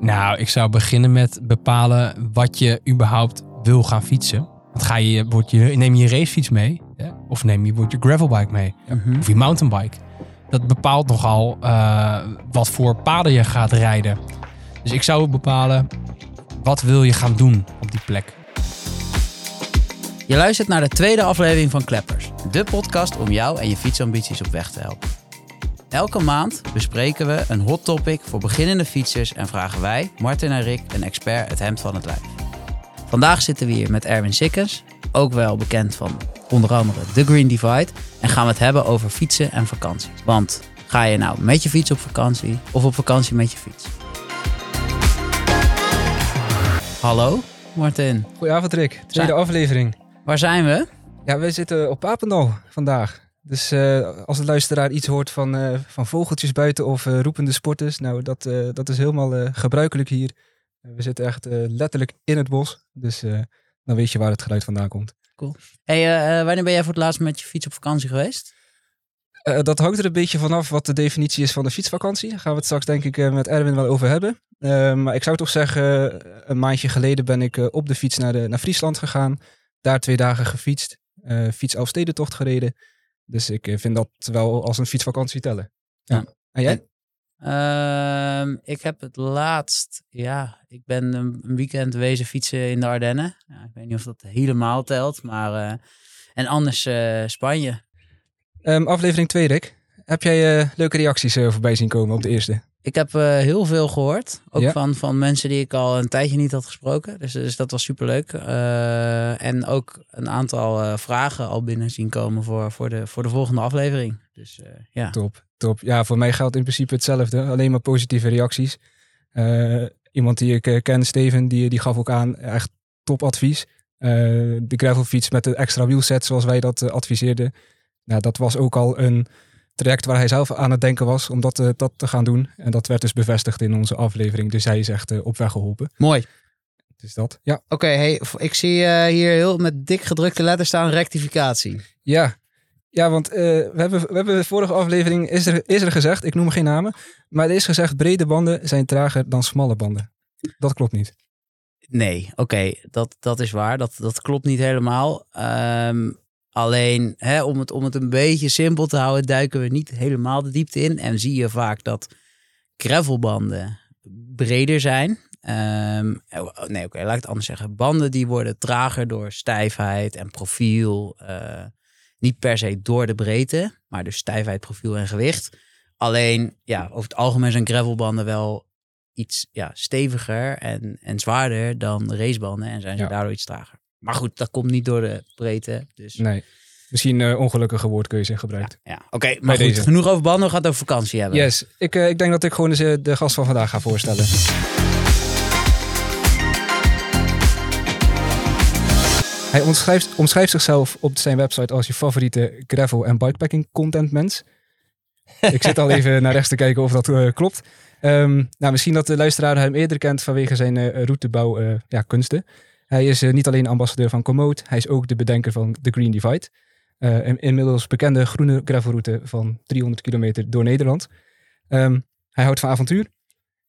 Nou, ik zou beginnen met bepalen wat je überhaupt wil gaan fietsen. Want ga je, word je, neem je je racefiets mee? Hè? Of neem je, wordt je gravelbike mee? Mhm. Of je mountainbike? Dat bepaalt nogal eh, wat voor paden je gaat rijden. Dus ik zou bepalen, wat wil je gaan doen op die plek? Je luistert naar de tweede aflevering van Kleppers, de podcast om jou en je fietsambities op weg te helpen. Elke maand bespreken we een hot topic voor beginnende fietsers en vragen wij, Martin en Rick, een expert het hemd van het lijf. Vandaag zitten we hier met Erwin Sikkens, ook wel bekend van onder andere The Green Divide, en gaan we het hebben over fietsen en vakanties. Want ga je nou met je fiets op vakantie of op vakantie met je fiets? Hallo, Martin. Goedenavond Rick, tweede Zijn- aflevering. Waar zijn we? Ja, we zitten op Papendal vandaag. Dus eh, als de luisteraar iets hoort van, eh, van vogeltjes buiten of eh, roepende sporters, nou dat, dat is helemaal gebruikelijk hier. We zitten echt letterlijk in het bos, dus dan weet je waar het geluid vandaan komt. Hey, eh, eh, wanneer ben jij voor het laatst met je fiets op vakantie geweest? Dat hangt er een beetje vanaf wat de definitie is van de fietsvakantie. Daar gaan we het straks denk ik met Erwin wel over hebben. Maar ik zou toch zeggen, een maandje geleden ben ik op de fiets naar, de, naar Friesland gegaan. Daar twee dagen gefietst. fiets Elfstedentocht gereden. Dus ik eh, vind dat wel als een fietsvakantie tellen. Ja. Ja. En jij? Ehm, ik heb het laatst, ja, ik ben een weekend wezen fietsen in de Ardennen. Ja, ik weet niet of dat helemaal telt, maar... eh, en anders eh, Spanje. Ehm, aflevering 2, Rick. Heb jij leuke reacties voorbij zien komen op de eerste? Ik heb eh, heel veel gehoord. Ook Ja. van, van mensen die ik al een tijdje niet had gesproken. Dus, dus dat was superleuk. Eh en ook een aantal eh, vragen al binnen zien komen voor, voor, de, voor de volgende aflevering. Dus ja. Top, top. Ja, voor mij geldt in principe hetzelfde. Alleen maar positieve reacties. Iemand die ik ken, Steven, die, die gaf ook aan echt topadvies. De gravelfiets met de extra wielset, zoals wij dat adviseerden. Nou, dat was ook al een traject waar hij zelf aan het denken was om dat, eh, dat te gaan doen. En dat werd dus bevestigd in onze aflevering. Dus hij is echt eh, op weg geholpen. Mooi. Dus dat, ja. Oké, hey, ik zie eh, hier heel met dik gedrukte letters staan rectificatie. Ja, ja want we, hebben, we hebben de vorige aflevering, is er, is er gezegd, ik noem geen namen, maar er is gezegd brede banden zijn trager dan smalle banden. Dat klopt niet. Nee, oké, dat, dat is waar. Dat, dat klopt niet helemaal. Ehm, alleen, hè, om, het, om het een beetje simpel te houden, duiken we niet helemaal de diepte in. En zie je vaak dat gravelbanden breder zijn. Ehm, oh, nee, oké, laat ik het anders zeggen. Banden die worden trager door stijfheid en profiel. eh, niet per se door de breedte, maar dus stijfheid, profiel en gewicht. Alleen, ja, over het algemeen zijn gravelbanden wel iets ja, steviger en, en zwaarder dan racebanden en zijn ze Ja. daardoor iets trager. Maar goed, dat komt niet door de breedte. Dus Nee. Misschien eh ongelukkige woordkeuze gebruikt. ja, oké. maar goed, deze. genoeg over banden. We gaan het over vakantie hebben. Yes, ik, eh, ik denk dat ik gewoon eens, eh, de gast van vandaag ga voorstellen. Hij omschrijft, omschrijft zichzelf op zijn website als je favoriete gravel- en bikepacking content mens. Ik zit al even naar rechts te kijken of dat klopt. Ehm, nou, misschien dat de luisteraar hem eerder kent vanwege zijn routebouw eh, ja, kunsten. Hij is eh, niet alleen ambassadeur van Komoot, hij is ook de bedenker van The Green Divide. Eh, een inmiddels bekende groene gravelroute van 300 kilometer door Nederland. Ehm, hij houdt van avontuur.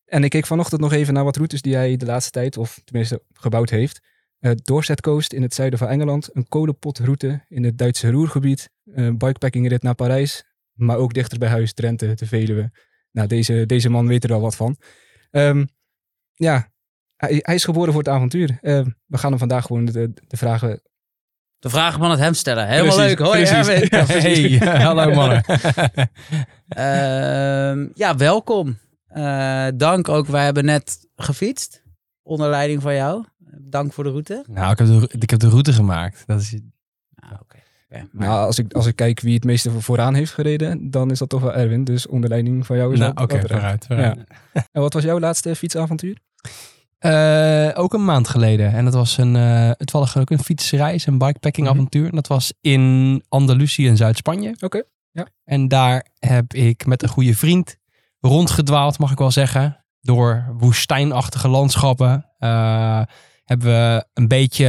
En ik keek vanochtend nog even naar wat routes die hij de laatste tijd, of tenminste gebouwd heeft. Eh Dorset Coast in het zuiden van Engeland, een kolenpotroute in het Duitse Roergebied, een bikepacking naar Parijs, maar ook dichter bij huis Drenthe, de Veluwe. Nou, deze, deze man weet er al wat van. Ehm, ja, hij, hij is geboren voor het avontuur. Ehm, we gaan hem vandaag gewoon de, de vragen... De vragen van het hem stellen. Helemaal Precies, leuk. Hoi, precies. Erwin. Ja, precies. Hey, hallo mannen. Ehm, ja, welkom. Eh, dank ook. Wij hebben net gefietst. Onder leiding van jou. Dank voor de route. nou, ik heb, de, ik heb de route gemaakt. Dat is, Nou, oké. Oké, maar- Nou, als ik, als ik kijk wie het meeste vooraan heeft gereden, dan is dat toch wel Erwin. Dus onder leiding van jou is nou, dat oké, terecht. vooruit. vooruit. En wat was jouw laatste fietsavontuur? Eh, ook een maand geleden. En dat was een, eh het was ook een fietsreis, een bikepacking Mhm. avontuur. Dat was in Andalusië in Zuid-Spanje. Oké, ja. En daar heb ik met een goede vriend rondgedwaald, mag ik wel zeggen. Door woestijnachtige landschappen. Eh, hebben we een beetje,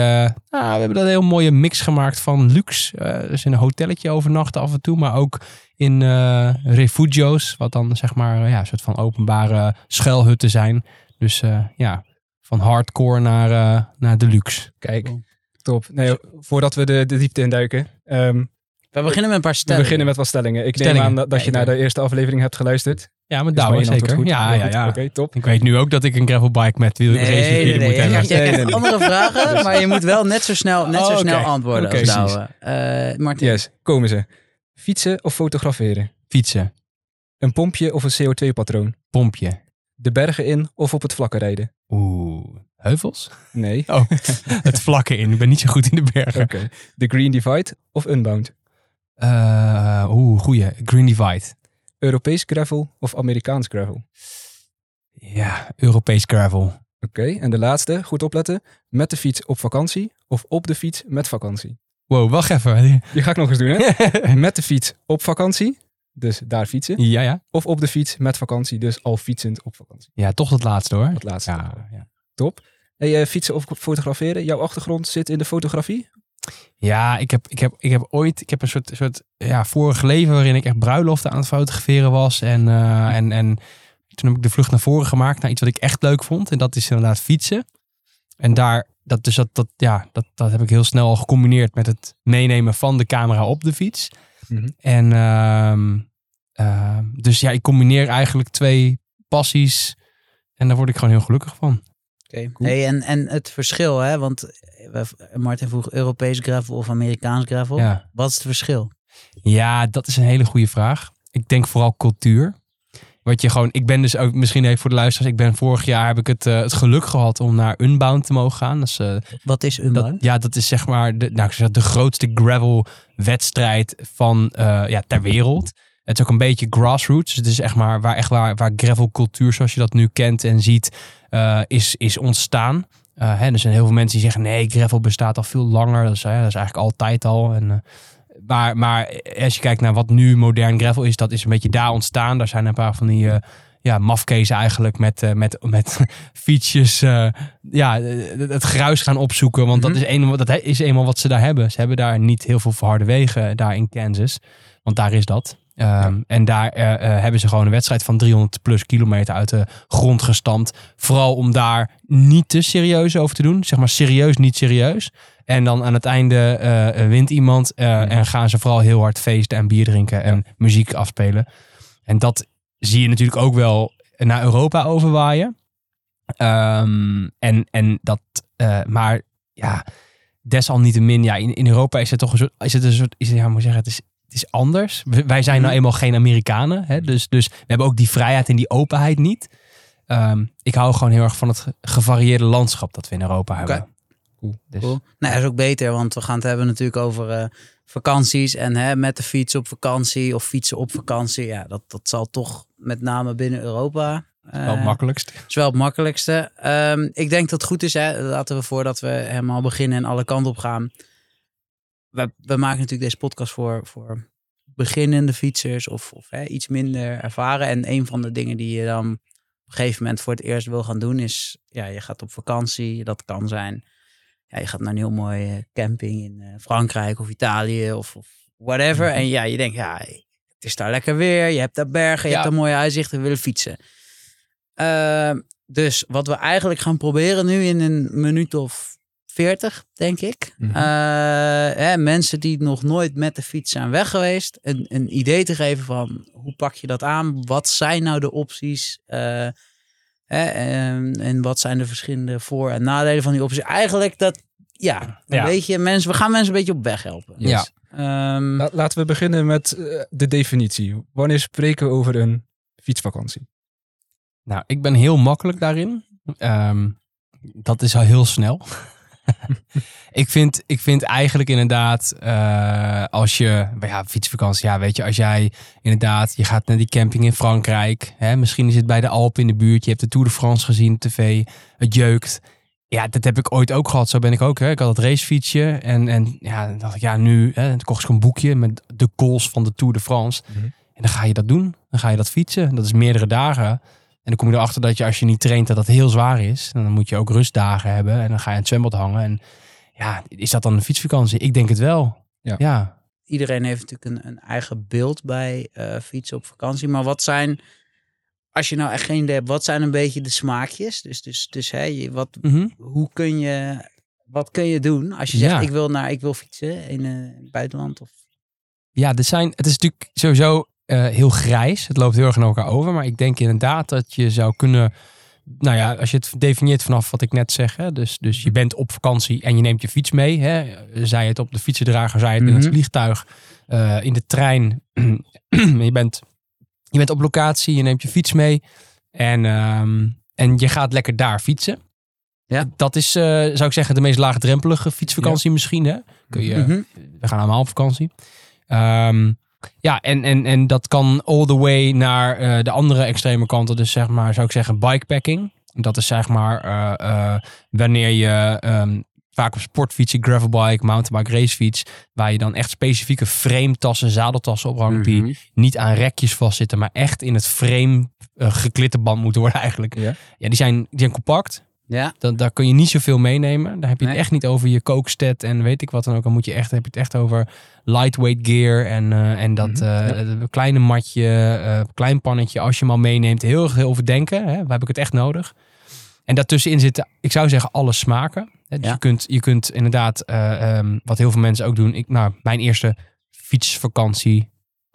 nou, we hebben een heel mooie mix gemaakt van luxe. Eh, dus in een hotelletje overnachten af en toe, maar ook in eh refugio's, wat dan zeg maar ja, een soort van openbare schuilhutten zijn. Dus eh, ja, van hardcore naar, eh, naar deluxe. Kijk, top. Nee, voordat we de, de diepte induiken. ehm We beginnen met een paar we stellingen. beginnen met wat stellingen. Ik Stellingen. neem aan dat, dat je naar de eerste aflevering hebt geluisterd. Ja, maar Is daar mijn zeker. goed? Ja, ja, goed. ja. Oké, top. Ik weet nu ook dat ik een gravelbike met wiel Nee, nee, racevier nee. moet Je hebben. je krijgt Nee, nee, nee. andere vragen, maar je moet wel net zo snel, net zo Oh, snel antwoorden als. Douwe. Eh Martin, Yes, komen ze. Fietsen of fotograferen? Fietsen, Een pompje of een CO2-patroon? pompje. De bergen in of op het vlakke rijden? Oeh, heuvels? Nee. Oh, het vlakke in. Ik ben niet zo goed in de bergen. Oké. De Green Divide of Unbound? Eh, Oeh, goeie. Green Divide. Europees gravel of Amerikaans gravel? Ja, Europees gravel. Oké, en de laatste, goed opletten. Met de fiets op vakantie of op de fiets met vakantie? Wow, wacht even. Die ga ik nog eens doen, hè? met de fiets op vakantie, dus daar fietsen. ja, ja. Of op de fiets met vakantie, dus al fietsend op vakantie. Ja, toch dat laatste hoor. Dat laatste. Ja, ja. Top. Hey, eh, fietsen of fotograferen? Jouw achtergrond zit in de fotografie? Ja, ik heb, ik heb, ik heb ooit ik heb een soort, soort ja, vorig leven waarin ik echt bruiloften aan het fotograferen was. En, eh, en, en toen heb ik de vlucht naar voren gemaakt naar iets wat ik echt leuk vond. En dat is inderdaad fietsen. En daar, dat, dus dat, dat, ja, dat, dat heb ik heel snel al gecombineerd met het meenemen van de camera op de fiets. Mhm. En ehm, ehm, dus ja, ik combineer eigenlijk twee passies. En daar word ik gewoon heel gelukkig van. Oké. Hey, en, en het verschil, hè? want we- Martin vroeg Europees gravel of Amerikaans gravel. Ja. Wat is het verschil? Ja, dat is een hele goede vraag. Ik denk vooral cultuur. Wat je gewoon, ik ben dus ook, misschien even voor de luisteraars, ik ben vorig jaar heb ik het, eh, het geluk gehad om naar Unbound te mogen gaan. Eh, Wat is dat, Unbound? ja, dat is zeg maar de, nou, ik zeg, de grootste gravel wedstrijd van eh, ja, ter wereld. Het is ook een beetje grassroots. Het is echt maar waar, echt waar, waar gravel cultuur zoals je dat nu kent en ziet, is, is ontstaan. Hè, er zijn heel veel mensen die zeggen nee, gravel bestaat al veel langer. Dat is, hè, dat is eigenlijk altijd al. En, maar, maar als je kijkt naar wat nu modern gravel is, dat is een beetje daar ontstaan. Daar zijn een paar van die eh, ja, mafkezen eigenlijk met, eh, met, met fietsjes eh, ja, het gruis gaan opzoeken. Want Mhm. dat, is eenmaal, dat is eenmaal wat ze daar hebben. Ze hebben daar niet heel veel harde wegen daar in Kansas. Want daar is dat. Ehm, En daar eh, eh, hebben ze gewoon een wedstrijd van 300 plus kilometer uit de grond gestampt. Vooral om daar niet te serieus over te doen. Zeg maar serieus, niet serieus. En dan aan het einde eh, wint iemand. En gaan ze vooral heel hard feesten en bier drinken en muziek afspelen. En dat zie je natuurlijk ook wel naar Europa overwaaien. Ehm, en, en dat, maar ja, desalniettemin, ja, in, in Europa is het toch een soort, is het een soort, is, ja, moet zeggen, het is, het is anders. Wij zijn nou Mhm. eenmaal geen Amerikanen, hè? Dus, dus we hebben ook die vrijheid en die openheid niet. Ehm, ik hou gewoon heel erg van het ge- gevarieerde landschap dat we in Europa hebben. Cool. Dus, Cool. Nou, dat is ook beter, want we gaan het hebben natuurlijk over eh, vakanties. En hè, met de fiets op vakantie of fietsen op vakantie. Ja, dat, dat zal toch met name binnen Europa... eh, wel het makkelijkst. is wel het makkelijkste. Ehm, ik denk dat het goed is, hè, laten we voordat we helemaal beginnen en alle kanten op gaan. We, we maken natuurlijk deze podcast voor, voor beginnende fietsers of, of hè, iets minder ervaren. En een van de dingen die je dan op een gegeven moment voor het eerst wil gaan doen is, ja, je gaat op vakantie. Dat kan zijn, ja, je gaat naar een heel mooi eh, camping in eh, Frankrijk of Italië of, of whatever. En ja, je denkt, ja, het is daar lekker weer. Je hebt daar bergen, je Ja. hebt daar mooie uitzichten, we willen fietsen. Ehm, dus wat we eigenlijk gaan proberen nu in een minuut of veertig, denk ik. Mhm. Eh, hè, mensen die nog nooit met de fiets zijn weg geweest, een, een idee te geven van hoe pak je dat aan? Wat zijn nou de opties? Eh, hè, en, en wat zijn de verschillende voor- en nadelen van die opties? Eigenlijk dat, ja, een Ja. beetje mensen, we gaan mensen een beetje op weg helpen. Ja. Ehm, La- laten we beginnen met eh, de definitie. Wanneer spreken we over een fietsvakantie? Nou, ik ben heel makkelijk daarin. Ehm, dat is al heel snel. ik, vind, ik vind eigenlijk inderdaad, eh, als je, ja, fietsvakantie, ja, weet je, als jij inderdaad, je gaat naar die camping in Frankrijk, hè, misschien is het bij de Alpen in de buurt, je hebt de Tour de France gezien op tv, het jeukt. Ja, dat heb ik ooit ook gehad. Zo ben ik ook. Hè. Ik had het racefietsje. En, en ja, dan dacht ik, ja, nu hè, kocht ik een boekje met de goals van de Tour de France. Mhm. En dan ga je dat doen. Dan ga je dat fietsen. Dat is meerdere dagen. En dan kom je erachter dat je als je niet traint, dat dat heel zwaar is. En dan moet je ook rustdagen hebben. En dan ga je aan het zwembad hangen. En ja, is dat dan een fietsvakantie? Ik denk het wel. Ja. ja. iedereen heeft natuurlijk een, een eigen beeld bij eh, fietsen op vakantie. Maar wat zijn als je nou echt geen idee hebt, wat zijn een beetje de smaakjes? Dus, dus, dus hè, je- wat, Mhm. hoe kun je, wat kun je doen als je zegt, Ja. ik wil naar, ik wil fietsen in eh, het buitenland? Of... Ja, dit zijn, het is natuurlijk sowieso eh, heel grijs. Het loopt heel erg naar elkaar over. Maar ik denk inderdaad dat je zou kunnen... Nou ja, als je het definieert vanaf wat ik net zeg. Hè, dus, dus je bent op vakantie en je neemt je fiets mee. Hè, zij het op de fietsendrager, zij het in het Mhm. vliegtuig, eh, in de trein. je, bent, je bent op locatie, je neemt je fiets mee. En, ehm, en je gaat lekker daar fietsen. Ja. Dat is, eh, zou ik zeggen, de meest laagdrempelige fietsvakantie misschien. Hè? Kun je, Mhm. we gaan allemaal op vakantie. Ehm, ja, en, en, en dat kan all the way naar eh, de andere extreme kanten. Dus zeg maar, zou ik zeggen, bikepacking. Dat is zeg maar eh, eh, wanneer je ehm, vaak op sportfietsen, gravelbike, mountainbike, racefiets, waar je dan echt specifieke frame-tassen, zadeltassen ophangt, die Mhm. niet aan rekjes vastzitten, maar echt in het frame eh geklitterband moeten worden eigenlijk. Ja, die zijn, die zijn compact. Ja, Dan, daar kun je niet zoveel meenemen. Daar heb je het Nee. echt niet over je kookstead en weet ik wat dan ook. Dan moet je echt, heb je het echt over lightweight gear en, eh, en dat ja. eh, kleine matje, eh, klein pannetje. Als je hem al meeneemt, heel erg over denken. Hè? Waar heb ik het echt nodig? En daartussenin zitten, ik zou zeggen, alle smaken. Hè? Dus Ja. je, kunt, je kunt inderdaad, eh, ehm, wat heel veel mensen ook doen. Ik, nou, mijn eerste fietsvakantie.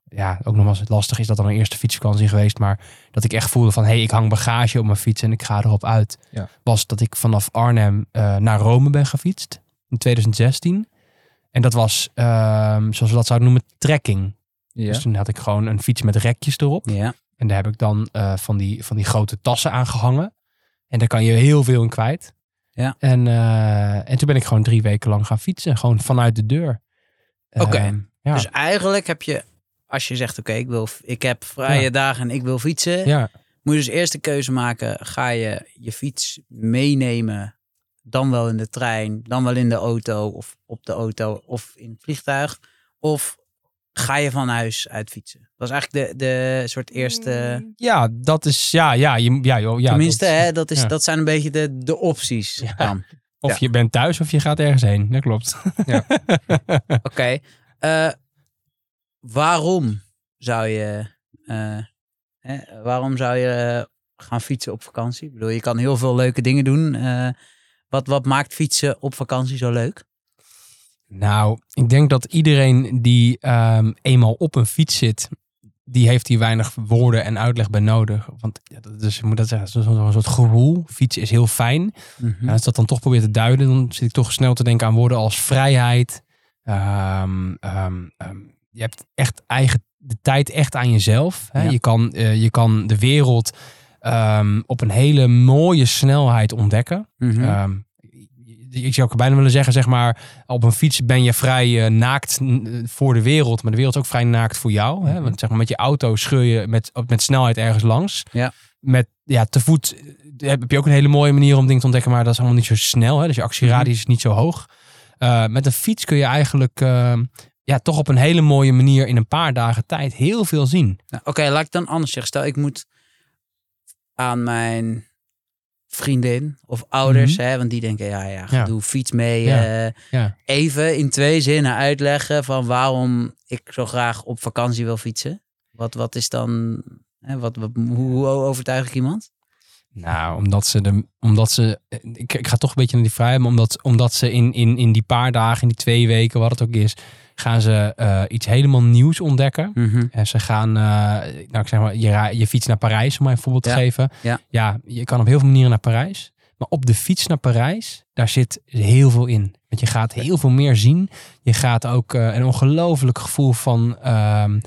Ja, ook nog wel eens lastig is dat dan een eerste fietsvakantie geweest. Maar dat ik echt voelde van, hé, hey, ik hang bagage op mijn fiets en ik ga erop uit. Ja. Was dat ik vanaf Arnhem eh, naar Rome ben gefietst. In 2016. En dat was, ehm, zoals we dat zouden noemen, trekking. Ja. Dus toen had ik gewoon een fiets met rekjes erop. ja. En daar heb ik dan eh, van, die, van die grote tassen aan gehangen. En daar kan je heel veel in kwijt. Ja. En, eh, en toen ben ik gewoon drie weken lang gaan fietsen. Gewoon vanuit de deur. Oké. Ehm, ja. Dus eigenlijk heb je, als je zegt, oké, ik wil, ik heb vrije Ja. dagen en ik wil fietsen, ja, moet je dus eerst de keuze maken, ga je je fiets meenemen, dan wel in de trein, dan wel in de auto of op de auto of in het vliegtuig, of ga je van huis uit fietsen? Dat is eigenlijk de, de soort eerste, ja, dat is, ja, ja, je, ja, joh, ja tenminste, dat- hè, dat, is, ja. dat zijn een beetje de, de opties Ja. dan. Of ja. je bent thuis of je gaat ergens heen. Dat klopt. Oké. Eh, waarom zou je, eh, hè, waarom zou je gaan fietsen op vakantie? Ik bedoel, je kan heel veel leuke dingen doen. Eh, wat, wat maakt fietsen op vakantie zo leuk? Nou, ik denk dat iedereen die ehm, eenmaal op een fiets zit, die heeft hier weinig woorden en uitleg bij nodig. Want ja, dat is, ik moet dat zeggen, zo'n soort gevoel. Fietsen is heel fijn. En als ik dat dan toch probeer te duiden, dan zit ik toch snel te denken aan woorden als vrijheid. Ehm, je hebt echt eigen de tijd echt aan jezelf. Hè? Ja. Je, kan, eh, je kan de wereld ehm, op een hele mooie snelheid ontdekken. Mhm. Ehm, ik zou ook bijna willen zeggen, zeg maar, op een fiets ben je vrij eh, naakt n- voor de wereld, maar de wereld is ook vrij naakt voor jou. Hè? Mhm. Want zeg maar, met je auto scheur je met, met snelheid ergens langs. Ja. Met ja, te voet eh, heb je ook een hele mooie manier om dingen te ontdekken, maar dat is allemaal niet zo snel. Hè? Dus je actieradius Mhm. is niet zo hoog. Eh, met een fiets kun je eigenlijk ehm, ja, toch op een hele mooie manier in een paar dagen tijd heel veel zien. Nou, Oké, laat ik dan anders zeggen. Stel, ik moet aan mijn vriendin of ouders, Mhm. hè, want die denken, ja, ja, Ja. doe fiets mee. Ja. eh, Ja. even in twee zinnen uitleggen van waarom ik zo graag op vakantie wil fietsen. Wat, wat is dan, hè, wat, wat, hoe, hoe overtuig ik iemand? Nou, omdat ze, de, omdat ze ik, ik ga toch een beetje naar die vrijheid, maar omdat, omdat ze in, in, in die paar dagen, in die twee weken, wat het ook is, gaan ze eh, iets helemaal nieuws ontdekken. En ze gaan, eh, nou ik zeg maar, je, je fiets naar Parijs, om maar een voorbeeld te Ja, geven. ja. ja, je kan op heel veel manieren naar Parijs. Maar op de fiets naar Parijs, daar zit heel veel in. Want je gaat heel veel meer zien. Je gaat ook eh, een ongelooflijk gevoel van ehm,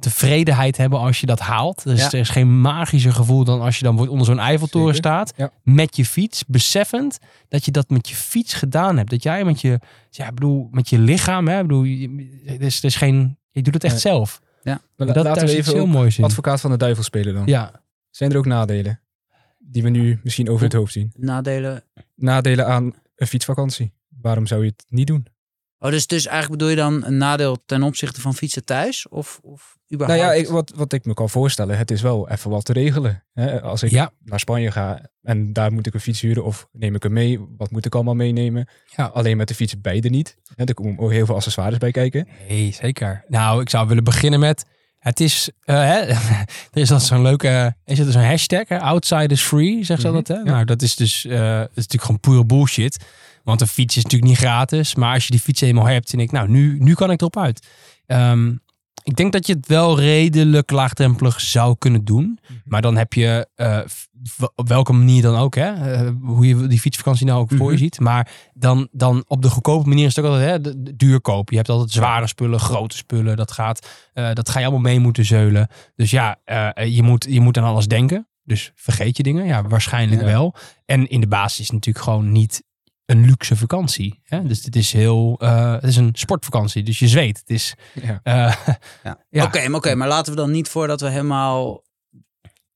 tevredenheid hebben als je dat haalt. Dus Ja. er is geen magischer gevoel dan als je dan wordt onder zo'n Eiffeltoren Zeker, staat. ja. Met je fiets, beseffend dat je dat met je fiets gedaan hebt. Dat jij met je, ja, ik bedoel, met je lichaam, hè, ik bedoel, je, er is, er is geen, je doet het echt Nee. zelf. Maar Dat, laten we iets even heel ook moois in. advocaat van de duivel spelen dan. Ja, Zijn er ook nadelen die we nu misschien over het hoofd zien? Nadelen. Nadelen aan een fietsvakantie. Waarom zou je het niet doen? Oh, dus, dus eigenlijk bedoel je dan een nadeel ten opzichte van fietsen thuis? Of, of überhaupt? Nou ja, ik, wat, wat ik me kan voorstellen, het is wel even wat te regelen. Hè? Als ik Ja. naar Spanje ga en daar moet ik een fiets huren of neem ik hem mee, wat moet ik allemaal meenemen? Ja. Alleen met de fiets beide niet. Hè? Er komen ook heel veel accessoires bij kijken. nee, zeker. Nou, ik zou willen beginnen met Het is, eh, hè, er is dat zo'n leuke, is het zo'n hashtag, hè? outsiders free, zegt ze Mhm, dat hè? ja. Nou, dat is dus, eh, dat is natuurlijk gewoon pure bullshit. Want een fiets is natuurlijk niet gratis, maar als je die fiets eenmaal hebt en ik, nou, nu, nu kan ik erop uit. Ehm, ik denk dat je het wel redelijk laagdrempelig zou kunnen doen. Maar dan heb je, eh, op welke manier dan ook, hè, eh, hoe je die fietsvakantie nou ook voor je Mhm. ziet. Maar dan, dan op de goedkope manier is het ook altijd hè, de, de duurkoop. Je hebt altijd zware spullen, grote spullen. Dat, gaat, eh, dat ga je allemaal mee moeten zeulen. Dus ja, je, moet, je moet aan alles denken. Dus vergeet je dingen? Ja, waarschijnlijk Ja. wel. En in de basis is natuurlijk gewoon niet een luxe vakantie. Hè? Dus het is heel, eh, het is een sportvakantie. Dus je zweet. Het is, Ja. eh, Ja. Ja. Oké, maar, oké, maar laten we dan niet voordat we helemaal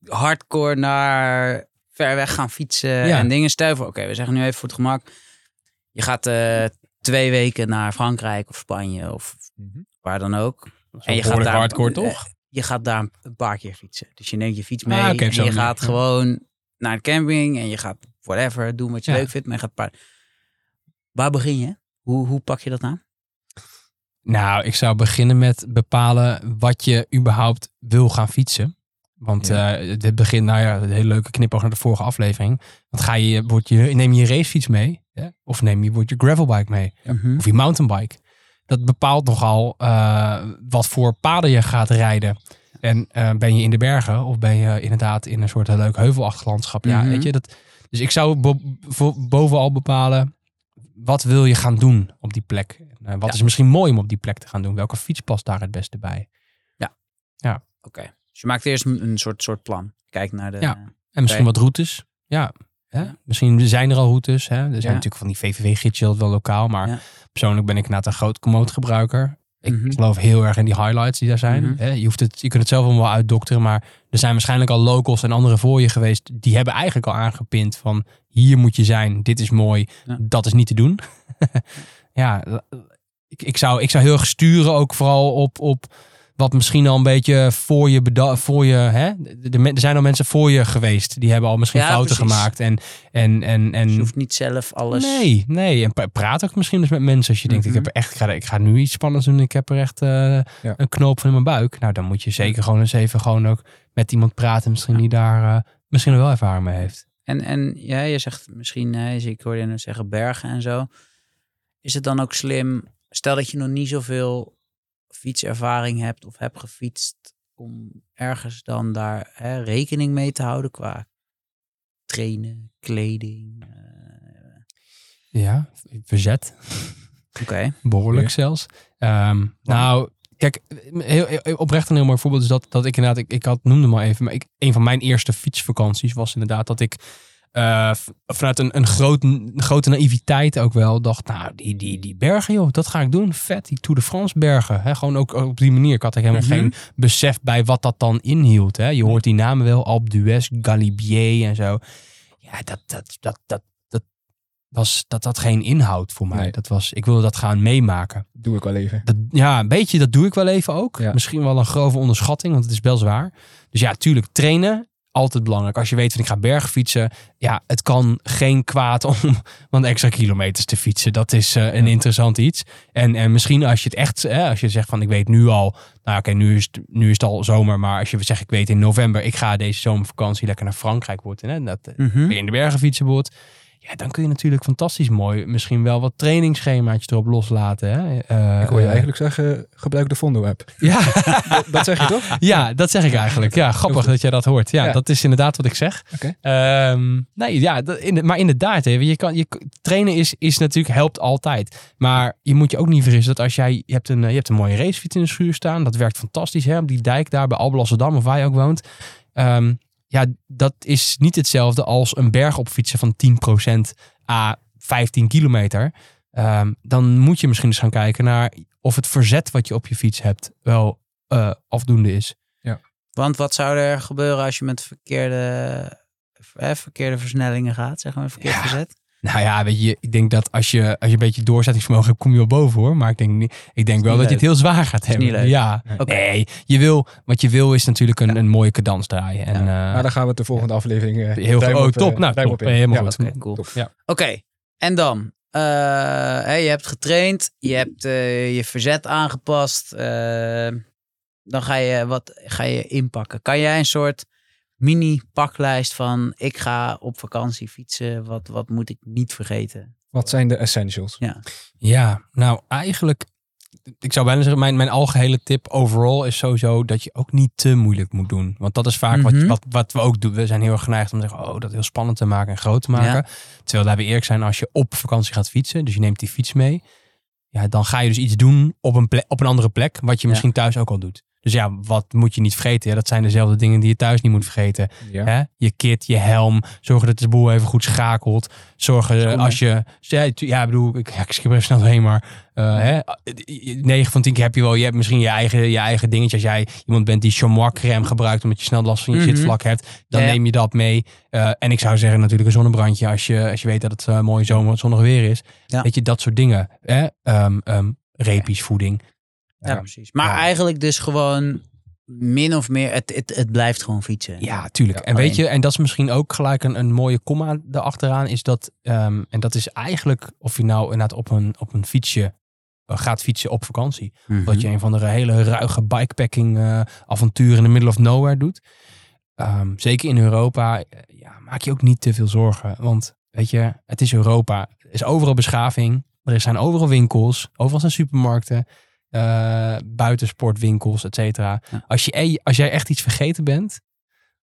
hardcore naar ver weg gaan fietsen Ja. en dingen stuiven. Oké, we zeggen nu even voor het gemak. Je gaat eh, twee weken naar Frankrijk of Spanje of Mhm. waar dan ook. en je gaat daar hardcore, toch? Je gaat daar een paar keer fietsen. Dus je neemt je fiets mee Ah, op en je gaat gewoon naar de camping en je gaat whatever doen wat je Ja. leuk vindt. Maar je gaat een paar... Waar begin je? Hoe, hoe pak je dat aan? Nou, ik zou beginnen met bepalen wat je überhaupt wil gaan fietsen. Want Ja. eh, dit begint, nou ja, een hele leuke knipoog naar de vorige aflevering. Want ga je, word je, neem je je racefiets mee? Of neem je, wordt je gravelbike mee? Mhm. Of je mountainbike? Dat bepaalt nogal eh, wat voor paden je gaat rijden. En eh, ben je in de bergen of ben je inderdaad in een soort leuk heuvelachtig landschap? Ja, Mhm. weet je, dat, dus ik zou bo- bovenal bepalen, wat wil je gaan doen op die plek? Eh, wat Ja. is misschien mooi om op die plek te gaan doen? Welke fiets past daar het beste bij? Oké. Dus je maakt eerst een, soort, soort plan. Kijk naar de... Ja. En misschien wat routes. Ja. Hè? Ja. Misschien zijn er al routes. Hè? Er zijn Ja. natuurlijk van die VVV-gidsjes wel lokaal. Maar Ja. persoonlijk ben ik inderdaad een groot commode gebruiker. Ik Mhm. geloof heel erg in die highlights die daar zijn. Mhm. Je, hoeft het, je kunt het zelf allemaal wel uitdokteren. Maar er zijn waarschijnlijk al locals en anderen voor je geweest. Die hebben eigenlijk al aangepint van hier moet je zijn. Dit is mooi. Ja. Dat is niet te doen. ja, ik, ik, zou, ik zou heel erg sturen ook vooral op... op wat misschien al een beetje voor je beda- voor je, hè? Er zijn al mensen voor je geweest. Die hebben al misschien Ja, fouten precies. gemaakt. En, en, en, en Dus je hoeft niet zelf alles... Nee, nee. En pra- praat ook misschien eens met mensen als je denkt, ik, Mhm. heb er echt, ik, ga, ik ga nu iets spannends doen. Ik heb er echt eh, een knoop van in mijn buik. Nou, dan moet je zeker gewoon eens even gewoon ook met iemand praten. Misschien die daar eh, misschien wel ervaring mee heeft. En, en ja, je zegt misschien, dus ik hoorde je net zeggen bergen en zo. Is het dan ook slim, stel dat je nog niet zoveel fietservaring hebt of hebt gefietst, om ergens dan daar hè, rekening mee te houden qua trainen, kleding. eh, Ja, verzet. Oké. Behoorlijk Ja. zelfs. Ehm, nou, kijk, heel, heel- oprecht een heel mooi voorbeeld is dat, dat ik inderdaad, ik, ik had, noemde maar even, maar ik, een van mijn eerste fietsvakanties was inderdaad dat ik eh, vanuit een, een, groot, een grote naïviteit ook wel dacht, nou, die, die, die bergen joh, dat ga ik doen. Vet, die Tour de France bergen. Hè? Gewoon ook op die manier. Ik had er helemaal Mhm. geen besef bij wat dat dan inhield. Hè? Je hoort die namen wel, Alpe d'Huez, Galibier en zo. Ja, dat, dat, dat, dat, dat, was, dat had geen inhoud voor mij. Nee. Dat was, ik wilde dat gaan meemaken. Doe ik wel even. Dat, ja, een beetje, dat doe ik wel even ook. Ja. Misschien wel een grove onderschatting, want het is wel zwaar. Dus ja, tuurlijk, trainen, altijd belangrijk. Als je weet van ik ga bergfietsen, ja, het kan geen kwaad om wat extra kilometers te fietsen. Dat is eh, een interessant iets. En, en misschien als je het echt, hè, als je zegt van ik weet nu al, nou oké, nu, is het, nu is het al zomer, maar als je zegt ik weet in november, ik ga deze zomervakantie lekker naar Frankrijk worden. Hè, dat, eh, Mhm. in de bergen fietsen wordt. Ja, dan kun je natuurlijk fantastisch mooi misschien wel wat trainingsschemaatjes erop loslaten. Hè? Eh, Ik hoor je eh, eigenlijk zeggen, gebruik de Fondo-app. Ja, dat, dat zeg je toch? ja, dat zeg ik eigenlijk. Ja, grappig dat jij dat hoort. Ja, Ja. dat is inderdaad wat ik zeg. Ehm, nee, ja, dat, in, maar inderdaad, hè, je kan, je, trainen is, is natuurlijk, helpt altijd. Maar je moet je ook niet vergissen dat als jij, je hebt een, eh, je hebt een mooie racefiets in de schuur staan. Dat werkt fantastisch, hè, op die dijk daar bij Alblasserdam of waar je ook woont. Ehm, ja, dat is niet hetzelfde als een berg op fietsen van 10% a 15 kilometer. Ehm, dan moet je misschien eens gaan kijken naar of het verzet wat je op je fiets hebt wel eh, afdoende is. Want wat zou er gebeuren als je met verkeerde, eh, verkeerde versnellingen gaat, zeg maar, verkeerd Ja. verzet? Nou ja, weet je, ik denk dat als je, als je een beetje doorzettingsvermogen hebt, kom je wel boven hoor. Maar ik denk, niet, ik denk wel dat je het heel zwaar gaat hebben. niet leuk. Ja, Oké. nee, je wil, wat je wil is natuurlijk een, een mooie cadans draaien. En, Maar eh, daar gaan we het de volgende afleving eh, heel ruim oh, op, top. eh, Nou, top. op helemaal Ja, goed. Oké, cool. Ja. Oké, en dan? Eh, hè, je hebt getraind, je hebt eh, je verzet aangepast. eh, dan ga je, wat ga je inpakken. Kan jij een soort mini paklijst van ik ga op vakantie fietsen, wat, wat moet ik niet vergeten? Wat zijn de essentials? Ja, nou eigenlijk, ik zou bijna zeggen, mijn, mijn algehele tip overall is sowieso dat je ook niet te moeilijk moet doen. Want dat is vaak wat, Mhm. wat, wat we ook doen. We zijn heel erg geneigd om te zeggen, oh, dat heel spannend te maken en groot te maken. Terwijl daar we eerlijk zijn, als je op vakantie gaat fietsen, dus je neemt die fiets mee, ja, dan ga je dus iets doen op een, plek, op een andere plek, wat je Ja. misschien thuis ook al doet. Dus ja, wat moet je niet vergeten? Ja, dat zijn dezelfde dingen die je thuis niet moet vergeten. Ja. Hè? Je kit, je helm. Zorgen dat de boel even goed schakelt. Zorgen als je... Ja, ik bedoel, ik, ik skip er even snel doorheen, maar... eh, hè? 9 van 10 keer heb je wel... Je hebt misschien je eigen, je eigen dingetje. Als jij iemand bent die chamois crème gebruikt... omdat je snel last van je zitvlak hebt... dan Ja, neem je dat mee. Eh, en ik zou zeggen natuurlijk een zonnebrandje... als je, als je weet dat het uh, mooi zomer zonnig weer is. Weet je, dat soort dingen. Hè? Ehm ehm, repies, voeding. Ja, precies. Maar ja. eigenlijk dus gewoon min of meer, het, het, het blijft gewoon fietsen. Ja, tuurlijk. Ja, en weet je, en dat is misschien ook gelijk een, een mooie komma erachteraan, is dat, ehm, en dat is eigenlijk of je nou inderdaad op een, op een fietsje eh, gaat fietsen op vakantie. Mhm. Dat je een van de hele ruige bikepacking eh, avonturen in the middle of nowhere doet. Ehm, zeker in Europa, eh, ja, maak je ook niet te veel zorgen. Want weet je, het is Europa. Er is overal beschaving. Er zijn overal winkels. Overal zijn supermarkten. Eh, buitensportwinkels, et cetera. Ja. Als, je, e- als jij echt iets vergeten bent,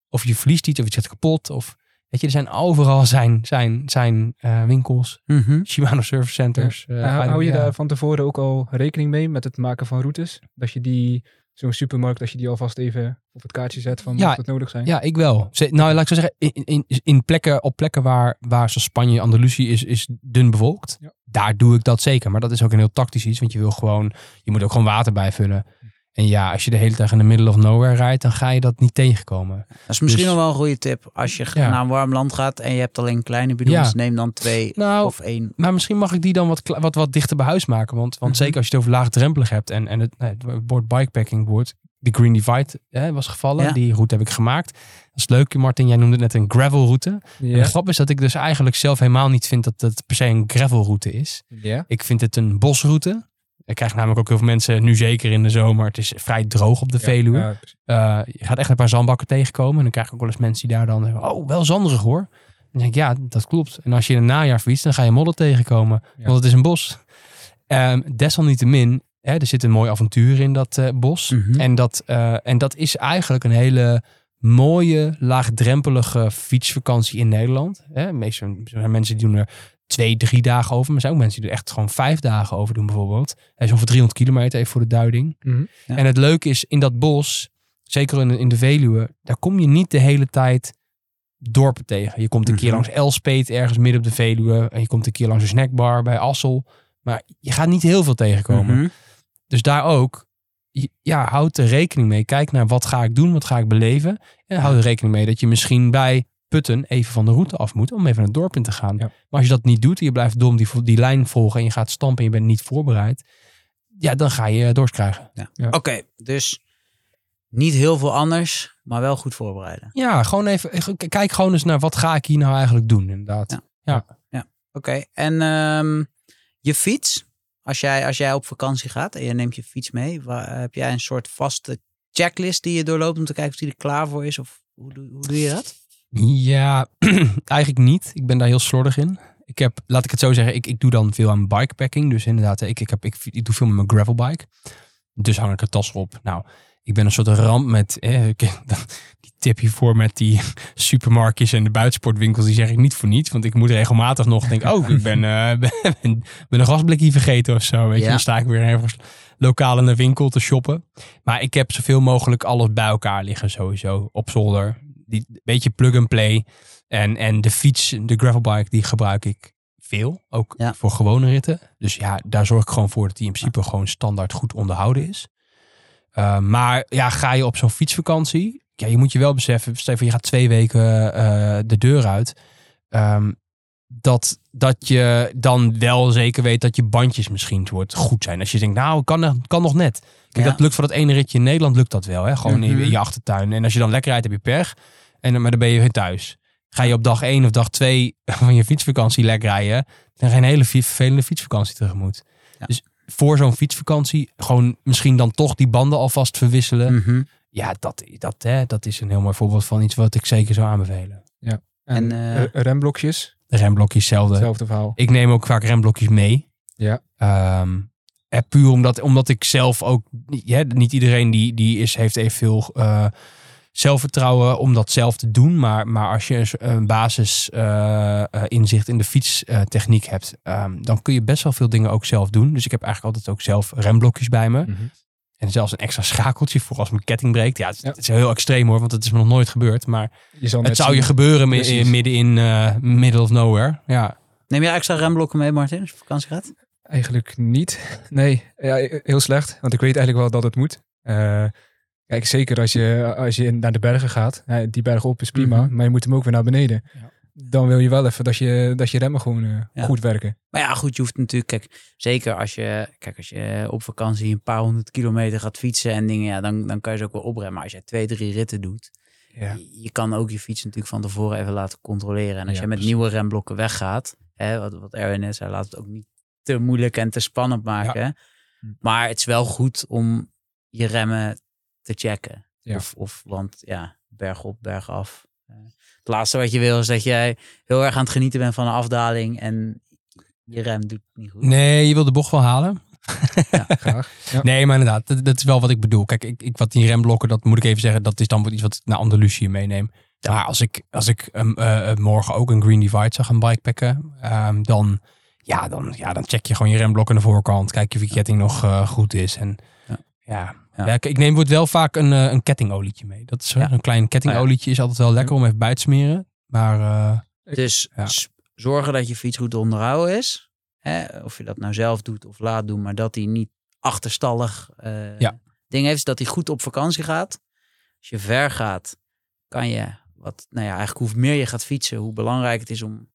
of je verliest iets, of iets gaat kapot, of weet je, er zijn overal zijn, zijn, zijn eh, winkels, Mhm. Shimano Service Centers. eh, hou, hou je ja. daar van tevoren ook al rekening mee met het maken van routes? Dat je die, zo'n supermarkt, dat je die alvast even op het kaartje zet van Ja, het nodig zijn? Ja, ik wel. Nou, laat ik zo zeggen, in, in, in plekken, op plekken waar, waar zoals Spanje, Andalusië is, is dun bevolkt. Ja. Daar doe ik dat zeker. Maar dat is ook een heel tactisch iets, want je wil gewoon, je moet ook gewoon water bijvullen. En ja, als je de hele dag in de middle of nowhere rijdt, dan ga je dat niet tegenkomen. Dat is misschien Dus- nog wel een goede tip. Als je Ja. naar een warm land gaat en je hebt alleen kleine bidons, Ja. neem dan twee Nou, of één. Maar misschien mag ik die dan wat, wat, wat dichter bij huis maken. Want, want Mhm. zeker als je het over laagdrempelig hebt en, en het, het bord bikepacking wordt, de Green Divide hè, was gevallen. Ja. Die route heb ik gemaakt. Dat is leuk, Martin. Jij noemde het net een gravelroute. En de Ja. grap is dat ik dus eigenlijk zelf helemaal niet vind dat het per se een gravelroute is. ja. Ik vind het een bosroute. Ik krijg namelijk ook heel veel mensen, nu zeker in de zomer. Het is vrij droog op de Veluwe. Ja, Eh, je gaat echt een paar zandbakken tegenkomen. En dan krijg ik ook wel eens mensen die daar dan zeggen, oh, wel zanderig hoor. En dan denk ik, ja, dat klopt. En als je in een najaar fietst, dan ga je modder tegenkomen. Ja. Want het is een bos. Ehm, desalniettemin, hè, er zit een mooi avontuur in dat eh, bos. Mhm. En, dat, eh, en dat is eigenlijk een hele mooie, laagdrempelige fietsvakantie in Nederland. Hè, meestal zijn mensen die doen er twee, drie dagen over. Maar er zijn ook mensen die er echt gewoon vijf dagen over doen bijvoorbeeld. Hij is ongeveer 300 kilometer, even voor de duiding. Mhm. Ja. En het leuke is, in dat bos, zeker in de, in de Veluwe, daar kom je niet de hele tijd dorpen tegen. Je komt een keer Mhm. langs Elspet, ergens midden op de Veluwe. En je komt een keer langs een snackbar bij Assel. Maar je gaat niet heel veel tegenkomen. Mhm. Dus daar ook, ja, houd er rekening mee. Kijk naar wat ga ik doen, wat ga ik beleven. En houd er rekening mee dat je misschien bij Putten even van de route af moet om even naar het dorp in te gaan. Ja. Maar als je dat niet doet en je blijft dom die, die lijn volgen en je gaat stampen en je bent niet voorbereid, ja, dan ga je dorst krijgen. Oké, dus niet heel veel anders, maar wel goed voorbereiden. Ja, gewoon even, k- kijk gewoon eens naar wat ga ik hier nou eigenlijk doen, inderdaad. Ja. Oké, en ehm, je fiets, als jij, als jij op vakantie gaat en je neemt je fiets mee, waar, heb jij een soort vaste checklist die je doorloopt om te kijken of die er klaar voor is? Of hoe, doe- hoe doe je dat? Ja, eigenlijk niet. Ik ben daar heel slordig in. Ik heb, laat ik het zo zeggen, ik, ik doe dan veel aan bikepacking. Dus inderdaad, ik, ik, heb, ik, ik doe veel met mijn gravelbike. Dus hang ik een tas op. Nou, ik ben een soort ramp met, eh, die tip hiervoor met die supermarktjes en de buitensportwinkels. Die zeg ik niet voor niets. Want ik moet regelmatig nog denken, oh, ik ben, eh, ben, ben een gasblikje vergeten of zo. Weet je, dan sta ik weer ergens lokaal in de winkel te shoppen. Maar ik heb zoveel mogelijk alles bij elkaar liggen sowieso op zolder. Die beetje plug and play. En, en de fiets, de gravelbike, die gebruik ik veel. Ook Ja. voor gewone ritten. Dus ja, daar zorg ik gewoon voor dat die in principe gewoon standaard goed onderhouden is. Uh, maar ja, ga je op zo'n fietsvakantie. Ja, je moet je wel beseffen, stel je gaat twee weken uh, de deur uit. Um, dat, dat je dan wel zeker weet dat je bandjes misschien wordt goed zijn. Als je denkt, nou, kan, kan nog net. Kijk, Ja. dat lukt voor dat ene ritje in Nederland, lukt dat wel. Hè? Gewoon Mhm. in, in je achtertuin. En als je dan lekker rijdt, heb je pech. En, dan- maar dan ben je weer thuis. Ga je op dag 1 of dag 2 van je fietsvakantie lekker rijden, dan ga je een hele vervelende fietsvakantie tegemoet. Ja. Dus voor zo'n fietsvakantie gewoon misschien dan toch die banden alvast verwisselen. Mhm. Ja, dat, dat, hè, dat is een heel mooi voorbeeld van iets wat ik zeker zou aanbevelen. En, En, eh, eh, remblokjes, De remblokjes hetzelfde. hetzelfde verhaal. Ik neem ook vaak remblokjes mee. Ja. Ehm, eh, puur omdat, omdat ik zelf ook... Ja, niet iedereen die, die is, heeft evenveel eh zelfvertrouwen om dat zelf te doen. Maar, maar als je een- basis eh, eh, inzicht in de fietstechniek hebt... ehm, dan kun je best wel veel dingen ook zelf doen. Dus ik heb eigenlijk altijd ook zelf remblokjes bij me. Mhm. En zelfs een extra schakeltje voor als mijn ketting breekt. Ja, het, Ja. het is heel extreem hoor, want het is me nog nooit gebeurd. Maar Je zal het zou zien- je gebeuren Precies. midden in eh, middle of nowhere. Ja. Neem je extra remblokken mee, Martin, als je op vakantie gaat? Eigenlijk niet. Nee, ja, heel slecht. Want ik weet eigenlijk wel dat het moet. Eh, kijk, zeker als je, als je naar de bergen gaat. die berg op is prima, Mhm. maar je moet hem ook weer naar beneden. Ja. Dan wil je wel even dat je, dat je remmen gewoon eh, Ja. goed werken. Maar ja, goed, je hoeft natuurlijk, kijk, zeker als je, kijk, als je op vakantie een paar honderd kilometer gaat fietsen en dingen, ja, dan, dan kan je ze ook wel opremmen. Maar als je twee, drie ritten doet, Ja. je, je kan ook je fiets natuurlijk van tevoren even laten controleren. En als je met precies. nieuwe remblokken weggaat, hè, wat, wat Erwin net zei, laat het ook niet te moeilijk en te spannend maken. Hm. Maar het is wel goed om je remmen te checken. Ja. Of, of, want ja, berg op, berg af. Eh, Het laatste wat je wil is dat jij heel erg aan het genieten bent van een afdaling en je rem doet niet goed. Nee, je wil de bocht wel halen. Graag. Ja. Nee, maar inderdaad, dat, dat is wel wat ik bedoel. Kijk, ik, ik, wat die remblokken, dat moet ik even zeggen, dat is dan iets wat ik naar Andalusië meeneem. Maar als ik, als ik ehm, eh, eh, morgen ook een Green Divide zou gaan bikepacken, ehm, dan, ja, dan, ja, dan check je gewoon je remblok aan de voorkant. Kijk of je ketting nog eh, goed is. En Ja. ik, neem wordt wel vaak een, eh, een kettingolietje mee. Dat is Ja. een klein kettingolietje is altijd wel lekker om even bij te smeren. Maar eh, Dus Ja. zorgen dat je fiets goed onderhouden is. Hè? Of je dat nou zelf doet of laat doen, maar dat hij niet achterstallig Ja. ding heeft. Dat hij goed op vakantie gaat. Als je ver gaat, kan je wat, nou ja, eigenlijk hoe meer je gaat fietsen, hoe belangrijk het is om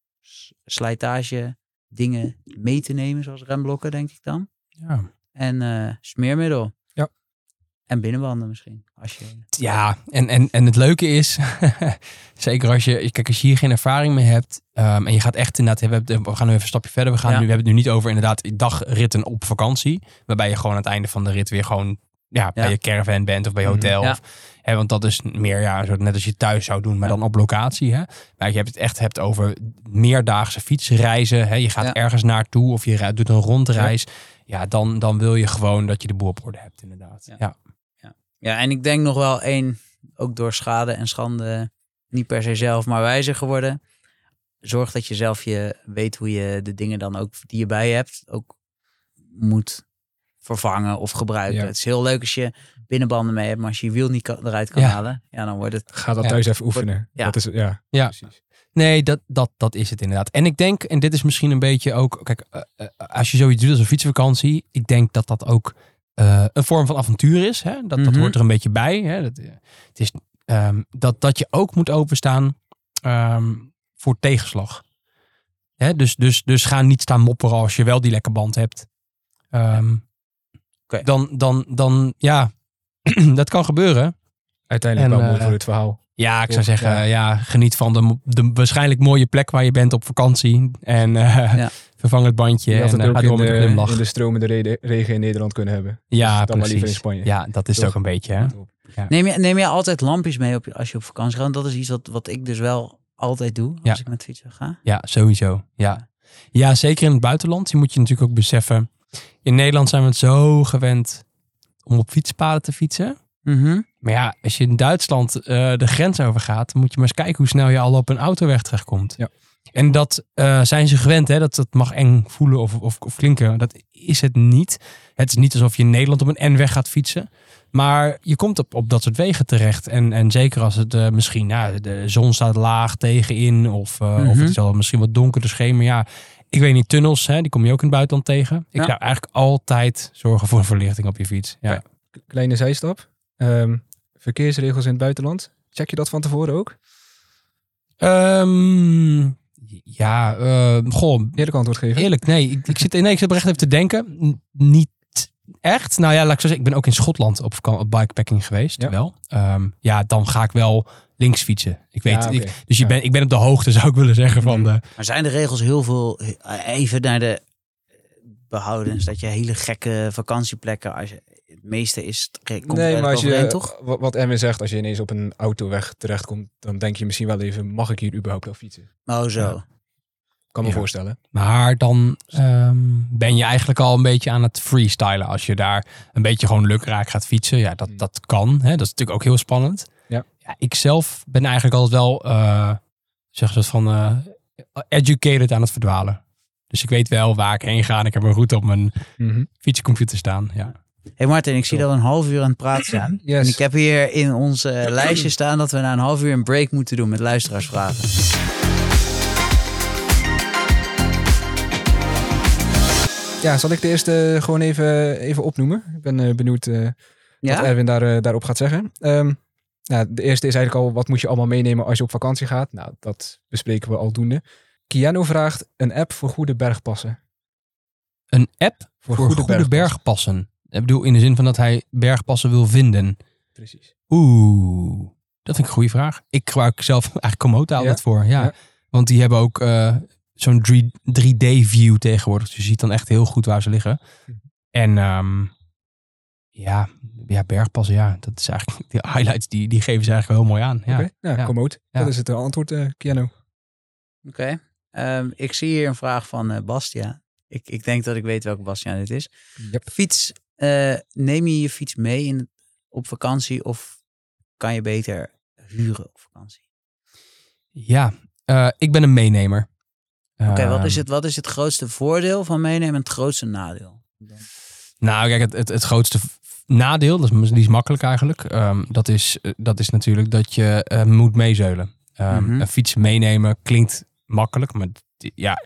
slijtage dingen mee te nemen, zoals remblokken, denk ik dan. ja. En smeermiddel. En binnenbanden misschien. Als je, Ja, en, en, en het leuke is, zeker als je, kijk, als je hier geen ervaring mee hebt ehm, en je gaat echt inderdaad, we, hebben- we gaan nu even een stapje verder, we, gaan Ja. nu, we hebben het nu niet over inderdaad dagritten op vakantie, waarbij je gewoon aan het einde van de rit weer gewoon ja, bij je caravan bent of bij je Mhm. hotel. Ja. Of, hè, want dat is meer ja, zo net als je thuis zou doen, maar Ja. dan op locatie. Hè. Maar je hebt het echt hebt over meerdaagse fietsreizen. Hè. Je gaat Ja. ergens naartoe of je rijdt- doet een rondreis. Ja, dan, dan wil je gewoon dat je de boel op orde hebt inderdaad. Ja. Ja. En ik denk nog wel één, ook door schade en schande, niet per se zelf, maar wijzer geworden. Zorg dat je zelf je weet hoe je de dingen dan ook die je bij je hebt, ook moet vervangen of gebruiken. Ja. Het is heel leuk als je binnenbanden mee hebt, maar als je je wiel niet kan- eruit kan Ja. halen, ja, dan wordt het... Ga dat Ja. thuis even oefenen. Ja. Dat is, ja, Ja. precies. Nee, dat, dat, dat is het inderdaad. En ik denk, en dit is misschien een beetje ook, kijk, eh, eh, als je zoiets doet als een fietsvakantie, ik denk dat dat ook eh, een vorm van avontuur is. Hè? Dat, dat Mhm. hoort er een beetje bij. Hè? Dat, eh, het is, ehm, dat, dat je ook moet openstaan ehm, voor tegenslag. Hè? Dus, dus, dus ga niet staan mopperen als je wel die lekke band hebt. Ehm, dan, dan, dan, ja, dat kan gebeuren. Uiteindelijk En, wel mooi eh, voor het verhaal. Ja, ik zou zeggen, Ja. ja. geniet van de, de waarschijnlijk mooie plek waar je bent op vakantie. En Ja. vervang het bandje Je had en het eh, ook in de, glimlach. in de stromende regen in Nederland kunnen hebben. ja, dan maar liever in precies. Spanje. Ja, dat is het Toch? ook een beetje. Hè? Neem je, neem je altijd lampjes mee op je, als je op vakantie gaat? Want Dat is iets wat, wat ik dus wel altijd doe als Ja. ik met fietsen ga. Ja, sowieso. Ja. ja, zeker in het buitenland. Je moet je natuurlijk ook beseffen. In Nederland zijn we het zo gewend om op fietspaden te fietsen. Mhm. Maar ja, als je in Duitsland eh, de grens overgaat, moet je maar eens kijken hoe snel je al op een autoweg terechtkomt. Ja. En dat eh, zijn ze gewend, hè? Dat, dat mag eng voelen of, of, of klinken. Dat is het niet. Het is niet alsof je in Nederland op een N-weg gaat fietsen. Maar je komt op, op dat soort wegen terecht. En, en zeker als het eh, misschien, nou, de zon staat laag tegenin. Of, eh, of Mhm. het is al misschien wat donkerder schemer. Ja, ik weet niet, tunnels, hè, die kom je ook in het buitenland tegen. Ik Ja. zou eigenlijk altijd zorgen voor een verlichting op je fiets. Ja. Ja. Kleine zijstap. Ehm, verkeersregels in het buitenland. Check je dat van tevoren ook? Ehm, ja, eh, goh, Eerlijk antwoord geven. eerlijk, nee. Ik, ik, zit, nee, ik zit oprecht even te denken. N- niet echt. Nou ja, laat ik zo zeggen, ik ben ook in Schotland op, bikepacking geweest. Ja. Wel. Ehm, ja, dan ga ik wel links fietsen. Ik weet, Ja, ik, dus je Ja. ben, ik ben op de hoogte, zou ik willen zeggen, van de... Maar zijn de regels heel veel, even naar de behoudens dat je hele gekke vakantieplekken, als je, het meeste is, komt nee, maar als je, toch? wa- wat Emma zegt, als je ineens op een autoweg terechtkomt, dan denk je misschien wel even, mag ik hier überhaupt wel fietsen? Oh, zo. Ja. Kan me Ja. voorstellen. Maar dan ehm, ben je eigenlijk al een beetje aan het freestylen. Als je daar een beetje gewoon lukraak gaat fietsen. Ja, dat, Mm. dat kan. Hè? Dat is natuurlijk ook heel spannend. Ja. ik zelf ben eigenlijk altijd wel, eh zeg ze van, eh, educated aan het verdwalen. Dus ik weet wel waar ik heen ga. En ik heb een route op mijn fietscomputer staan. Ja. hey Martin, ik zie dat we een half uur aan het praten zijn. Yes. En ik heb hier in ons lijstje staan dat we na een half uur een break moeten doen met luisteraarsvragen. Ja, zal ik de eerste gewoon even, even opnoemen? Ik ben eh, benieuwd eh, wat Ja? Erwin daar, eh, daarop gaat zeggen. Ehm, nou, de eerste is eigenlijk al, wat moet je allemaal meenemen als je op vakantie gaat? Nou, dat bespreken we aldoende. Kiano vraagt een app voor goede bergpassen. Een app Voor, voor goede, bergpassen. Ik bedoel, in de zin van dat hij bergpassen wil vinden. Precies. Oeh, dat vind ik een goede vraag. Ik gebruik zelf eigenlijk Komoot altijd Ja? voor. Ja. Ja. Want die hebben ook eh, zo'n 3 3D-view tegenwoordig. Dus je ziet dan echt heel goed waar ze liggen. Hm. En ehm, ja, ja, bergpassen, ja. Dat is eigenlijk, die highlights, die, die geven ze eigenlijk wel heel mooi aan. Ja. Oké, ja, Ja. Komoot. Ja. Dat is het antwoord, eh Kiano. Oké. Ehm, ik zie hier een vraag van eh Bastia. Ik, ik denk dat ik weet welke Bastiaan dit is. Yep. Fiets, eh, neem je je fiets mee in, op vakantie of kan je beter huren op vakantie? Ja, eh, ik ben een meenemer. Oké, wat, Ehm, is het, wat is het grootste voordeel van meenemen en het grootste nadeel? Nou, kijk, het, het, het grootste nadeel, dat is, die is makkelijk eigenlijk. ehm, dat, is, dat is natuurlijk dat je moet meezeulen. Ehm, Mhm. Een fiets meenemen klinkt makkelijk, maar ja,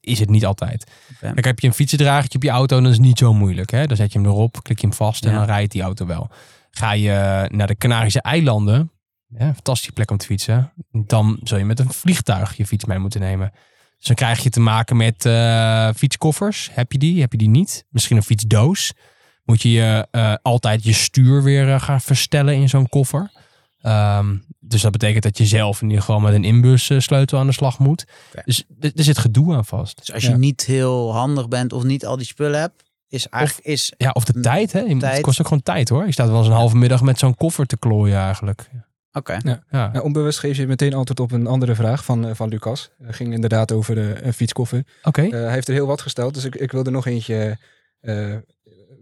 is het niet altijd. Kijk, heb je een fietsendragertje op je auto, dan is het niet zo moeilijk. Hè? Dan zet je hem erop, klik je hem vast en Ja. dan rijdt die auto wel. Ga je naar de Canarische eilanden, ja, fantastische plek om te fietsen, dan zul je met een vliegtuig je fiets mee moeten nemen. Dus dan krijg je te maken met eh, fietskoffers. Heb je die? Heb je die niet? Misschien een fietsdoos. Moet je je eh, altijd je stuur weer eh, gaan verstellen in zo'n koffer. Ehm, dus dat betekent dat je zelf in ieder geval met een inbussleutel aan de slag moet. Dus er zit gedoe aan vast. Dus als je Ja. niet heel handig bent of niet al die spullen hebt, is eigenlijk is Ja, of de tijd. Hè? Je moet- Het kost ook gewoon tijd hoor. Je staat wel eens een halve middag met zo'n koffer te klooien eigenlijk. oké. Ja. Ja, onbewust geef je meteen antwoord op een andere vraag van, eh, van Lucas. Het ging inderdaad over eh, een fietskoffer. Oké. Eh, hij heeft er heel wat gesteld, dus ik, ik wil er nog eentje eh,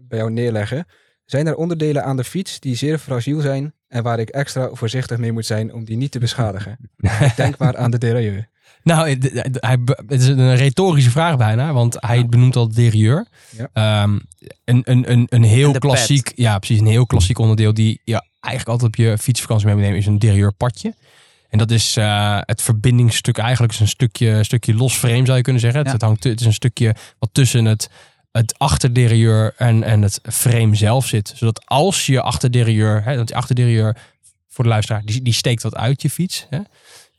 bij jou neerleggen. Zijn er onderdelen aan de fiets die zeer fragiel zijn en waar ik extra voorzichtig mee moet zijn om die niet te beschadigen? Denk maar aan de derailleur. Nou, het, het- is een retorische vraag bijna, want hij benoemt al de derailleur. Ja. Ehm, een, een, een, een heel klassiek, ja precies, een heel klassiek onderdeel die je eigenlijk altijd op je fietsvakantie mee moet nemen, is een derailleurpadje. En dat is eh, het verbindingsstuk eigenlijk, is een stukje, stukje los frame zou je kunnen zeggen. Het, Ja. het, hangt, het is een stukje wat tussen het, het achterderailleur en, en het frame zelf zit. Zodat als je achterderailleur, hè, want die achterderailleur voor de luisteraar, die, die steekt wat uit je fiets. Hè.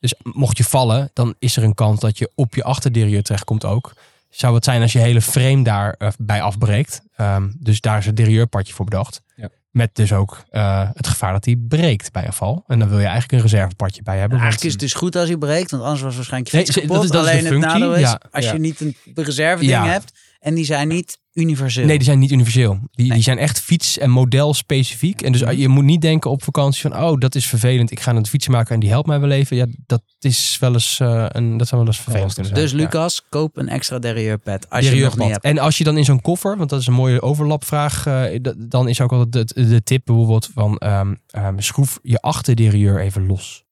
Dus mocht je vallen, dan is er een kans dat je op je achterderailleur terechtkomt ook. Zou het zijn als je hele frame daarbij bij afbreekt. Ehm, dus daar is het derailleurpadje voor bedacht. Ja. Met dus ook eh, het gevaar dat hij breekt bij een val. En dan wil je eigenlijk een reservepadje bij hebben. want- Eigenlijk is het dus goed als hij breekt, want anders was waarschijnlijk je Nee, fiets dat is- dat is de Alleen het nadeel is, ja. als Ja. je niet een reserve ding Ja. hebt en die zijn niet universeel. Nee, die zijn niet universeel. Die, Nee. die zijn echt fiets- en model specifiek. En dus Mhm. je moet niet denken op vakantie van... oh, dat is vervelend. Ik ga een fiets maken en die helpt mij wel even. Ja, dat is wel eens, eh, een, dat zou wel eens vervelend kunnen zijn. Dus Ja. Lucas, koop een extra derailleurpad als je het nog niet hebt. En als je dan in zo'n koffer, want dat is een mooie overlapvraag, eh, dan is ook altijd de, de tip bijvoorbeeld van ehm, ehm, schroef je achterderailleur even los.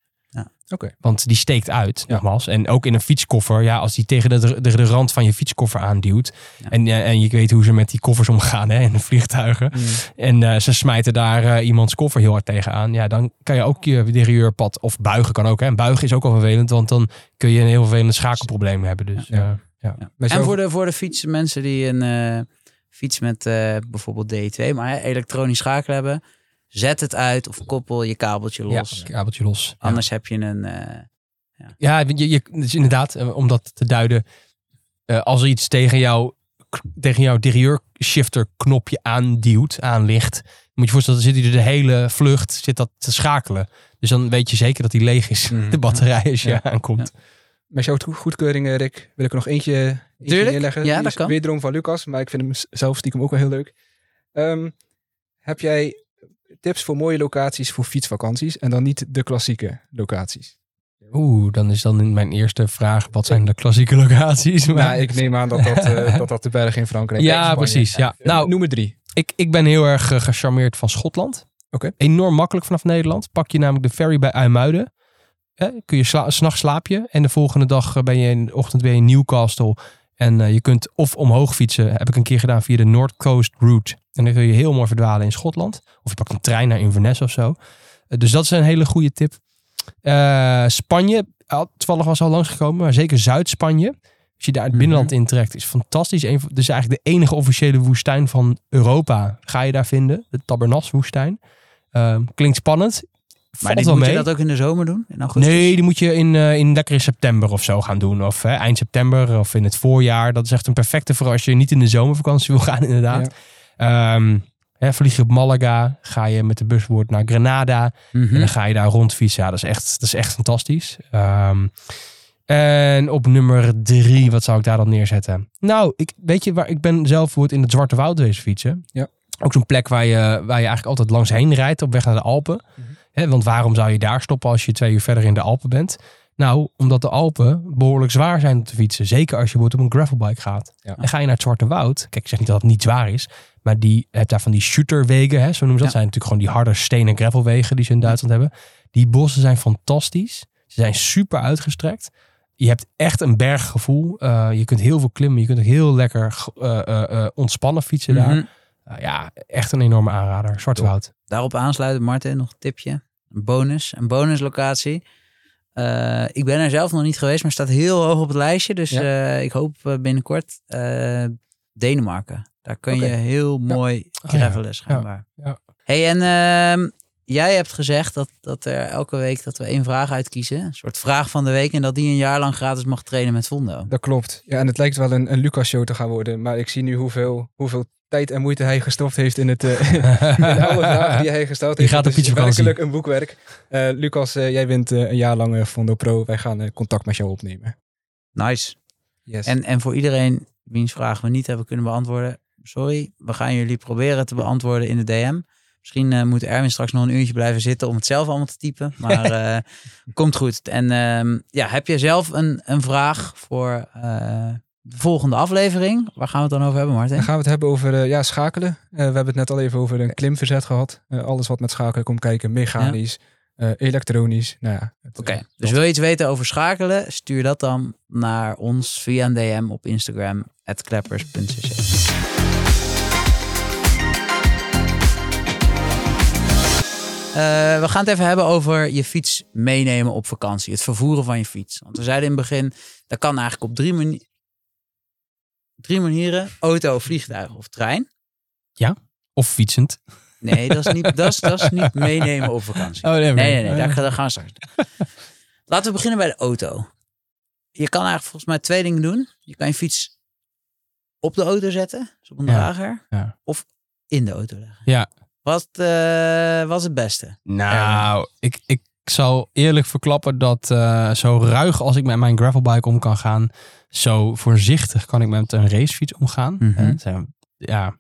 Want die steekt uit, Ja. nogmaals. En ook in een fietskoffer, ja, als die tegen de, de, de rand van je fietskoffer aanduwt. Ja. En, eh, en je weet hoe ze met die koffers omgaan hè, in de vliegtuigen. En eh, ze smijten daar eh, iemands koffer heel hard tegenaan. Ja, dan kan je ook je derailleurpad, of buigen kan ook. Hè. En buigen is ook wel vervelend, want dan kun je een heel vervelend schakelprobleem hebben. Dus Ja. ja. ja. Ja. Bij En voor de, voor de fietsen, mensen die een eh, fiets met eh, bijvoorbeeld D2, maar hè, elektronisch schakelen hebben, zet het uit of koppel je kabeltje los. Ja, kabeltje los. Ja. Anders heb je een... eh, Ja, je, je, dus inderdaad, eh, om dat te duiden. eh, als er iets tegen jou, tegen jouw derailleur shifter knopje aanduwt, aanligt. Moet je voorstellen, dan zit hij er de hele vlucht zit dat te schakelen. Dus dan weet je zeker dat hij leeg is, Mhm. de batterij, als je Ja. aankomt. met jouw goedkeuring, Rick, wil ik er nog eentje, eentje Tuurlijk. neerleggen. Ja, Die dat is kan. Wederom van Lucas, maar ik vind hem zelf stiekem ook wel heel leuk. Ehm, heb jij tips voor mooie locaties voor fietsvakanties en dan niet de klassieke locaties? Oeh, dan is dan mijn eerste vraag, wat zijn de klassieke locaties? Maar Nou, ik neem aan dat dat, eh, dat, dat de bergen in Frankrijk Ja, precies, ja. Eh, Nou- noem er drie. ik, ik ben heel erg eh, gecharmeerd van Schotland. Oké. Enorm makkelijk vanaf Nederland. Pak je namelijk de ferry bij IJmuiden. Kun je sla- s'nachts slaap je. En de volgende dag ben je in de ochtend weer in Newcastle. En je kunt of omhoog fietsen. Heb ik een keer gedaan via de North Coast Route. En dan kun je heel mooi verdwalen in Schotland. Of je pakt een trein naar Inverness of zo. Eh, dus dat is een hele goede tip. Eh, Spanje, al- toevallig was al langsgekomen, maar zeker Zuid-Spanje. Als je daar het Mhm. binnenland intrekt, is fantastisch. Dus eigenlijk de enige officiële woestijn van Europa ga je daar vinden. De Tabernas-woestijn. Ehm, klinkt spannend. Maar wel moet mee. je dat ook in de zomer doen? In augustus? Nee, die moet je in, eh, in lekker in september of zo gaan doen. Of eind september of in het voorjaar. Dat is echt een perfecte voor als je niet in de zomervakantie wil gaan, inderdaad. Ehm, hè, vlieg je op Malaga, ga je met de busboot naar Granada. Mhm. En dan ga je daar rondfietsen. Ja, dat is echt, dat is echt fantastisch. Ehm, en op nummer drie, wat zou ik daar dan neerzetten? Nou, ik, weet je waar ik ben zelf wordt in het Zwarte Woud fietsen. Ja. Ook zo'n plek waar je, waar je eigenlijk altijd langs heen rijdt op weg naar de Alpen. Mhm. Want waarom zou je daar stoppen als je twee uur verder in de Alpen bent? Nou, omdat de Alpen behoorlijk zwaar zijn om te fietsen. Zeker als je bijvoorbeeld op een gravelbike gaat. Ja. En ga je naar het Zwarte Woud. Kijk, ik zeg niet dat het niet zwaar is. Maar die hebt daar van die shooterwegen. Hè, zo noemen ze dat. Ja. zijn natuurlijk gewoon die harde steen- en gravelwegen die ze in Duitsland hebben. Die bossen zijn fantastisch. Ze zijn super uitgestrekt. Je hebt echt een berggevoel. Eh, je kunt heel veel klimmen. Je kunt ook heel lekker eh, eh, ontspannen fietsen daar. Mhm. Ja, echt een enorme aanrader. Zwarte. Woud. Daarop aansluiten, Martin, nog een tipje. Een bonus, een bonuslocatie. Eh, ik ben er zelf nog niet geweest, maar staat heel hoog op het lijstje. Dus Ja. eh, ik hoop eh, binnenkort Denemarken. Daar kun je heel mooi Oh, ja. gravelen, schijnbaar. Ja. hey, en ehm, jij hebt gezegd dat, dat er elke week dat we één vraag uitkiezen. Een soort vraag van de week. En dat die een jaar lang gratis mag trainen met Vondo. Dat klopt. Ja, en het lijkt wel een, een Lucas-show te gaan worden. Maar ik zie nu hoeveel, hoeveel tijd en moeite hij gestopt heeft in, het, eh, in alle vragen die hij gesteld Die heeft. gaat op fietsvakantie. werkelijk een boekwerk. Eh, Lucas, eh, jij bent eh, een jaar lang Fondo Pro. Wij gaan eh, contact met jou opnemen. Nice. Yes. En, en voor iedereen wiens vraag we niet hebben kunnen beantwoorden, sorry, we gaan jullie proberen te beantwoorden in de DM. Misschien moet Erwin straks nog een uurtje blijven zitten om het zelf allemaal te typen. Maar eh, komt goed. En ehm, ja, heb je zelf een, een vraag voor eh, de volgende aflevering? Waar gaan we het dan over hebben, Martin? Dan gaan we het hebben over eh, ja, schakelen. Eh, we hebben het net al even over een klimverzet gehad. Eh, alles wat met schakelen komt kijken. Mechanisch, elektronisch. Nou ja, Oké, dus wil je iets weten over schakelen? Stuur dat dan naar ons via een DM op Instagram, kleppers.cc. Eh, we gaan het even hebben over je fiets meenemen op vakantie. Het vervoeren van je fiets. Want we zeiden in het begin, dat kan eigenlijk op drie, mani- drie manieren. Auto, vliegtuig of trein. Of fietsend. Nee, dat is niet, dat is, dat is niet meenemen op vakantie. Oh, nee, Nee, nee, nee, daar, daar gaan we straks. Laten we beginnen bij de auto. Je kan eigenlijk volgens mij twee dingen doen. Je kan je fiets op de auto zetten, dus op een Ja, drager, ja. of in de auto leggen. Ja. Wat eh, was het beste? Nou, ik, ik zal eerlijk verklappen dat eh, zo ruig als ik met mijn gravelbike om kan gaan, zo voorzichtig kan ik met een racefiets omgaan. Mhm. Ja.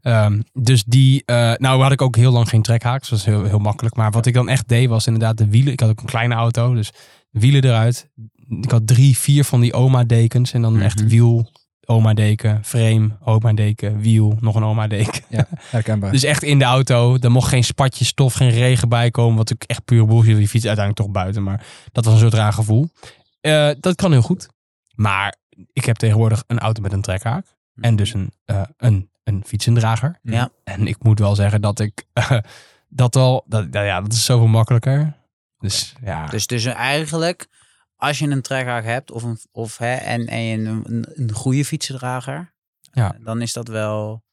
Ehm, dus die, eh, nou had ik ook heel lang geen trekhaak, dus dat is heel, heel makkelijk. Maar wat ik dan echt deed was inderdaad de wielen. Ik had ook een kleine auto, dus wielen eruit. Ik had drie, vier van die oma dekens en dan echt Mhm. wiel, oma deken, frame, oma deken, wiel, nog een oma deken. herkenbaar. Dus echt in de auto. Er mocht geen spatje stof, geen regen bij komen. Wat ik echt puur bullshit. Die fiets uiteindelijk toch buiten. Maar dat was een soort raar gevoel. Eh, dat kan heel goed. Maar ik heb tegenwoordig een auto met een trekhaak. En dus een, eh, een, een fietsendrager. Ja. En ik moet wel zeggen dat ik dat wel... Dat, nou ja, dat is zoveel makkelijker. Dus ja. Dus, dus eigenlijk, als je een trekhaak hebt of een, of, hè, en, en je een, een, goede fietsendrager, Ja. dan is dat wel...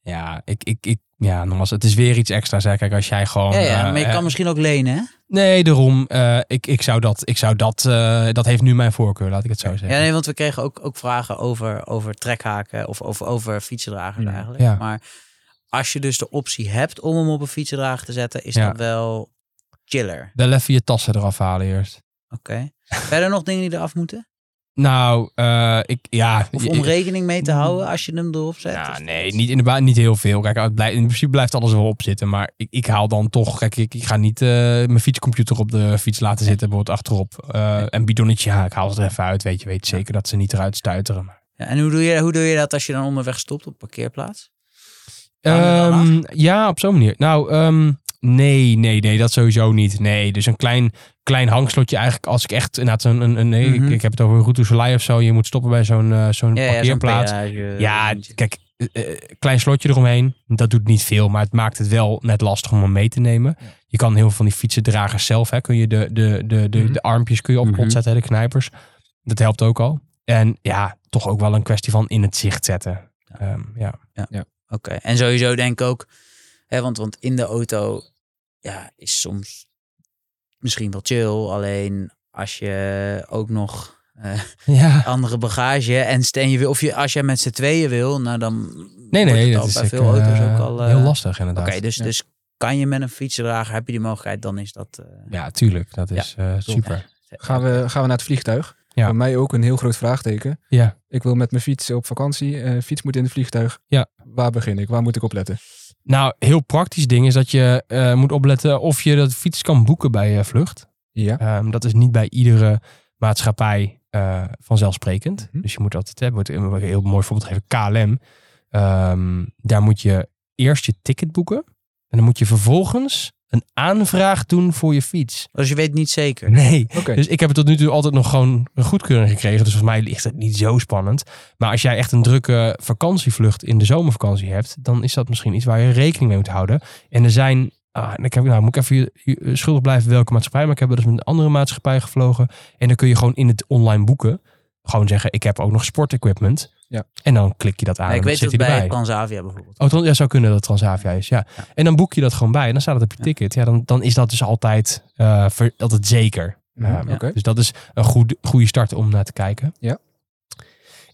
ja, ik, ik, ik, ja, nogmaals, het is weer iets extra's. Hè. Kijk, als jij gewoon... Ja, ja, eh, maar je eh, kan misschien ook lenen, hè? Nee, daarom. eh, ik, ik zou dat, ik zou dat, dat heeft nu mijn voorkeur, laat ik het zo zeggen. Ja, nee, want we kregen ook, ook vragen over, over trekhaken of, of over fietsendragers Ja. eigenlijk. Ja. Maar als je dus de optie hebt om hem op een fietsendrager te zetten, is dat wel chiller. Wel even je tassen eraf halen eerst. Oké. Verder nog dingen die eraf moeten? Nou, eh, ik, ja. Of om rekening mee te houden als je hem erop zet? Ja, nee, niet in de baan, niet heel veel. Kijk, het blijft, in principe blijft alles wel op zitten. Maar ik, ik haal dan toch, kijk, ik, ik ga niet eh, mijn fietscomputer op de fiets laten zitten, bijvoorbeeld achterop. Eh en bidonnetje, ja, ik haal het er even uit, weet je, weet zeker dat ze niet eruit stuiteren. Maar, Ja, en hoe doe, je, hoe doe je dat als je dan onderweg stopt op parkeerplaats? Ehm, ja, op zo'n manier. Nou, ehm, nee, nee, nee, dat sowieso niet. Nee, dus een klein, klein hangslotje eigenlijk, als ik echt inderdaad een, een, een nee, Mhm. ik, ik heb het over een route of zo. Je moet stoppen bij zo'n eh, zo'n Ja, ja, parkeerplaats. peage, Ja, kijk, eh, eh, klein slotje eromheen. Dat doet niet veel, maar het maakt het wel net lastig om hem mee te nemen. Je kan heel veel van die fietsendragers zelf, hè, kun je de, de, de, de, Mhm. de armpjes kun je op Mhm. grond zetten, hè, de knijpers. Dat helpt ook al. En ja, toch ook wel een kwestie van in het zicht zetten. Ehm, ja. Oké, en sowieso denk ik ook, hè, want, want in de auto ja, is soms misschien wel chill. Alleen als je ook nog eh, ja. andere bagage en steen je wil, of je, als je met z'n tweeën wil, nou dan Nee, wordt nee, het dat al is bij veel auto's eh, ook al. eh, heel lastig Oké, inderdaad. dus, Ja. dus kan je met een fietsdrager, heb je die mogelijkheid, dan is dat... eh, Ja, tuurlijk. Dat is eh, super. Gaan we, gaan we naar het vliegtuig? Ja. Voor mij ook een heel groot vraagteken. Ja. Ik wil met mijn fiets op vakantie. eh, fiets moet in het vliegtuig. Ja. Waar begin ik? Waar moet ik op letten? Nou, heel praktisch ding is dat je eh, moet opletten of je dat fiets kan boeken bij eh, Vlucht. Ja. Ehm, dat is niet bij iedere maatschappij eh, vanzelfsprekend. Mhm. Dus je moet altijd, wordt een heel mooi voorbeeld geven, KLM. Ehm, daar moet je eerst je ticket boeken. En dan moet je vervolgens een aanvraag doen voor je fiets. Dus je weet niet zeker. Nee. Dus ik heb het tot nu toe altijd nog gewoon een goedkeuring gekregen. Dus volgens mij ligt het niet zo spannend. Maar als jij echt een drukke vakantievlucht in de zomervakantie hebt, dan is dat misschien iets waar je rekening mee moet houden. En er zijn, ah, en ik heb, nou moet ik even je- je schuldig blijven welke maatschappij, maar ik heb wel eens met een andere maatschappij gevlogen. En dan kun je gewoon in het online boeken gewoon zeggen, ik heb ook nog sportequipment. Ja. En dan klik je dat aan Ja, en ik dan weet hij bij erbij. Transavia bijvoorbeeld. Oh, Tran- ja, zou kunnen dat Transavia is, ja. Ja. En dan boek je dat gewoon bij en dan staat het op je Ja. ticket. Ja, dan, dan is dat dus altijd, eh, ver- altijd zeker. Ehm, Oké. Dus dat is een goed, goede start om naar te kijken. Ja.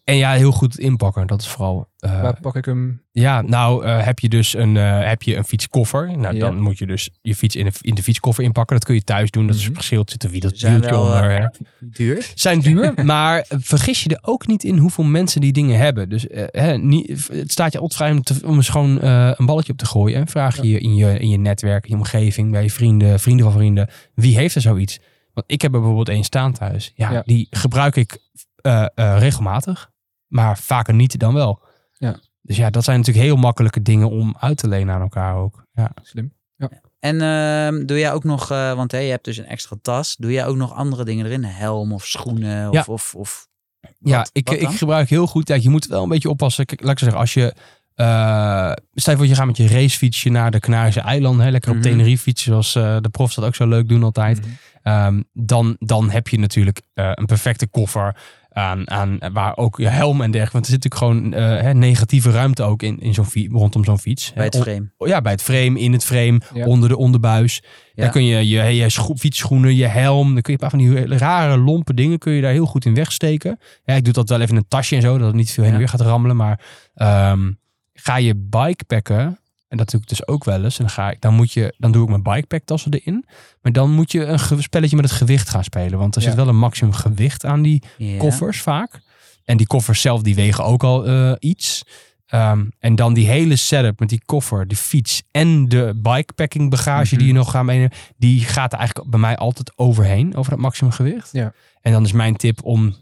En ja, heel goed inpakken. Dat is vooral. eh, Waar pak ik hem? ja, nou eh, heb je dus een, eh, heb je een fietskoffer. Nou, Ja. dan moet je dus je fiets in de, in de fietskoffer inpakken. Dat kun je thuis doen. Dat is Mhm. verschilt. Zit een wieltje wel, onder. Duur. Zijn duur, maar vergis je er ook niet in hoeveel mensen die dingen hebben. Dus hè, niet, het staat je altijd vrij om, te- om eens gewoon een balletje op te gooien. En vraag je in je, in je netwerk, in je omgeving, bij je vrienden, vrienden van vrienden. Wie heeft er zoiets? Want ik heb er bijvoorbeeld één staan thuis. Ja, Ja. die gebruik ik regelmatig. Maar vaker niet dan wel. Ja. Dus ja, dat zijn natuurlijk heel makkelijke dingen om uit te lenen aan elkaar ook. Ja. Slim. En ehm, doe jij ook nog, eh, want hè, je hebt dus een extra tas. Doe jij ook nog andere dingen erin? Helm of schoenen? Of, Ja. of, of Ja, ik, wat ik gebruik heel goed. Ja, je moet wel een beetje oppassen. Kijk, laat ik zeggen, als je. eh stel je voor, je gaat met je racefietsje naar de Canarische eilanden. Hè, lekker op Mhm. Tenerife fietsen, zoals eh, de profs dat ook zo leuk doen altijd. Mhm. Ehm, dan, dan heb je natuurlijk eh, een perfecte koffer. Aan, aan, waar ook je helm en dergelijke. Want er zit natuurlijk gewoon eh, hè, negatieve ruimte ook in, in zo'n rondom zo'n fiets. bij het frame? on- ja, bij het frame, in het frame, Ja. onder de onderbuis. Ja. Daar kun je je, je scho- fietsschoenen, je helm. Dan kun je een paar van die rare lompe dingen kun je daar heel goed in wegsteken. Ja, ik doe dat wel even in een tasje en zo, dat het niet veel heen en Ja. weer gaat rammelen. Maar ehm, ga je bikepacken, en dat doe ik dus ook wel eens. En dan, ga ik, dan, moet je, dan doe ik mijn bikepacktassen erin. Maar dan moet je een spelletje met het gewicht gaan spelen. Want er Ja. zit wel een maximum gewicht aan die Ja. koffers vaak. En die koffers zelf, die wegen ook al eh, iets. Ehm, en dan die hele setup met die koffer, de fiets en de bikepacking bagage Mhm. die je nog gaat meenemen. Die gaat er eigenlijk bij mij altijd overheen, over dat maximumgewicht. Ja. En dan is mijn tip om,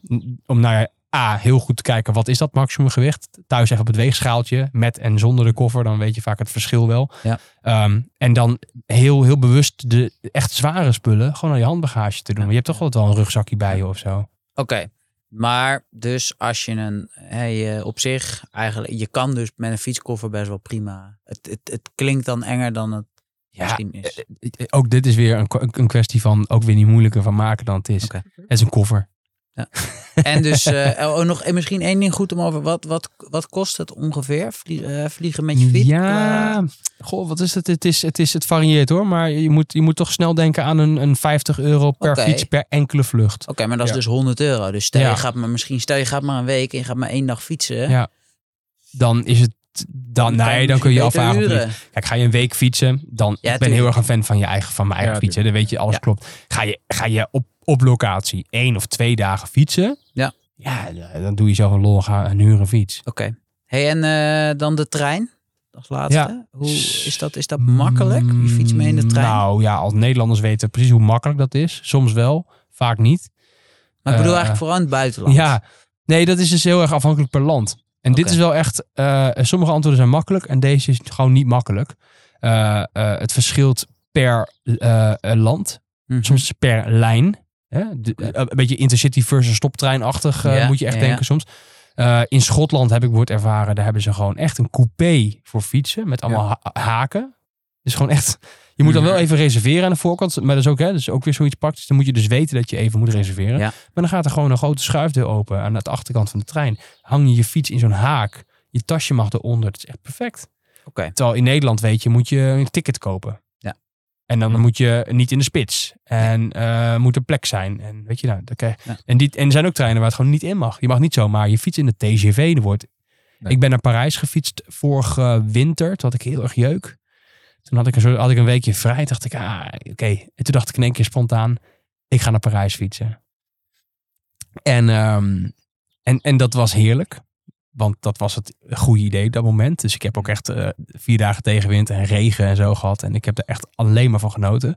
om naar A, heel goed te kijken, wat is dat maximumgewicht? Thuis even op het weegschaaltje, met en zonder de koffer, dan weet je vaak het verschil wel. Ja. Ehm, en dan heel, heel bewust de echt zware spullen gewoon aan je handbagage te doen. Want je hebt toch altijd wel een rugzakje bij je of zo. Oké. Maar dus als je een, je op zich eigenlijk, je kan dus met een fietskoffer best wel prima. Het, het, het klinkt dan enger dan het Ja, misschien is. Eh, Ook dit is weer een, een kwestie van ook weer niet moeilijker van maken dan het is. Het is een koffer. En dus eh, oh, nog en misschien één ding goed om over. Wat, wat, wat kost het ongeveer? Vlie- eh, vliegen met je fiets? Ja, goh, wat is het? Het, is, het, is, het varieert hoor, maar je moet, je moet toch snel denken aan een, een 50 euro per fiets per enkele vlucht. Oké, maar dat is Ja. dus 100 euro. Dus stel Ja. je gaat maar misschien, stel je gaat maar een week en je gaat maar één dag fietsen. Ja. Dan is het, dan, nee, dan kun je misschien afvragen. Kijk, ga je een week fietsen, dan Ja, ik ben heel erg een fan van je eigen, van mijn eigen Ja, fiets. hè. Dan weet je, alles Ja. klopt. Ga je, ga je op op locatie één of twee dagen fietsen. Ja. Ja, dan doe je zelf een lol ga en huur een fiets. Oké. Hey, en eh, dan de trein als laatste. Ja. Hoe is dat? Is dat makkelijk? Je fiets mee in de trein? Nou ja, als Nederlanders weten precies hoe makkelijk dat is. Soms wel, vaak niet. maar ik bedoel eh, eigenlijk vooral in het buitenland. Ja, nee, dat is dus heel erg afhankelijk per land. En dit is wel echt, eh, sommige antwoorden zijn makkelijk en deze is gewoon niet makkelijk. Het verschilt per land, Mhm. soms per lijn. Hè? De- eh, een beetje intercity versus stoptreinachtig Ja, moet je echt ja, denken soms. Eh, in Schotland heb ik bijvoorbeeld ervaren, daar hebben ze gewoon echt een coupé voor fietsen met allemaal ha- haken. Dus gewoon echt, je moet dan wel Mhm. even reserveren aan de voorkant. Maar dat is ook, hè, dat is ook weer zoiets praktisch. Dan moet je dus weten dat je even moet reserveren. Maar dan gaat er gewoon een grote schuifdeur open aan de achterkant van de trein. Hang je je fiets in zo'n haak. Je tasje mag eronder. Dat is echt perfect. Oké. Terwijl in Nederland weet je, moet je een ticket kopen. En dan moet je niet in de spits. En eh, moet er plek zijn. En weet je nou, krijg Ja. en, die, en er zijn ook treinen waar het gewoon niet in mag. Je mag niet zomaar je fiets in de TGV. Er wordt... Nee. Ik ben naar Parijs gefietst vorige winter. Toen had ik heel erg jeuk. Toen had ik een, soort, had ik een weekje vrij. Dacht ik, ah, oké. En toen dacht ik in één keer spontaan, ik ga naar Parijs fietsen. En, ehm, en, en dat was heerlijk. Want dat was het goede idee op dat moment. Dus ik heb ook echt eh, vier dagen tegenwind en regen en zo gehad. En ik heb er echt alleen maar van genoten.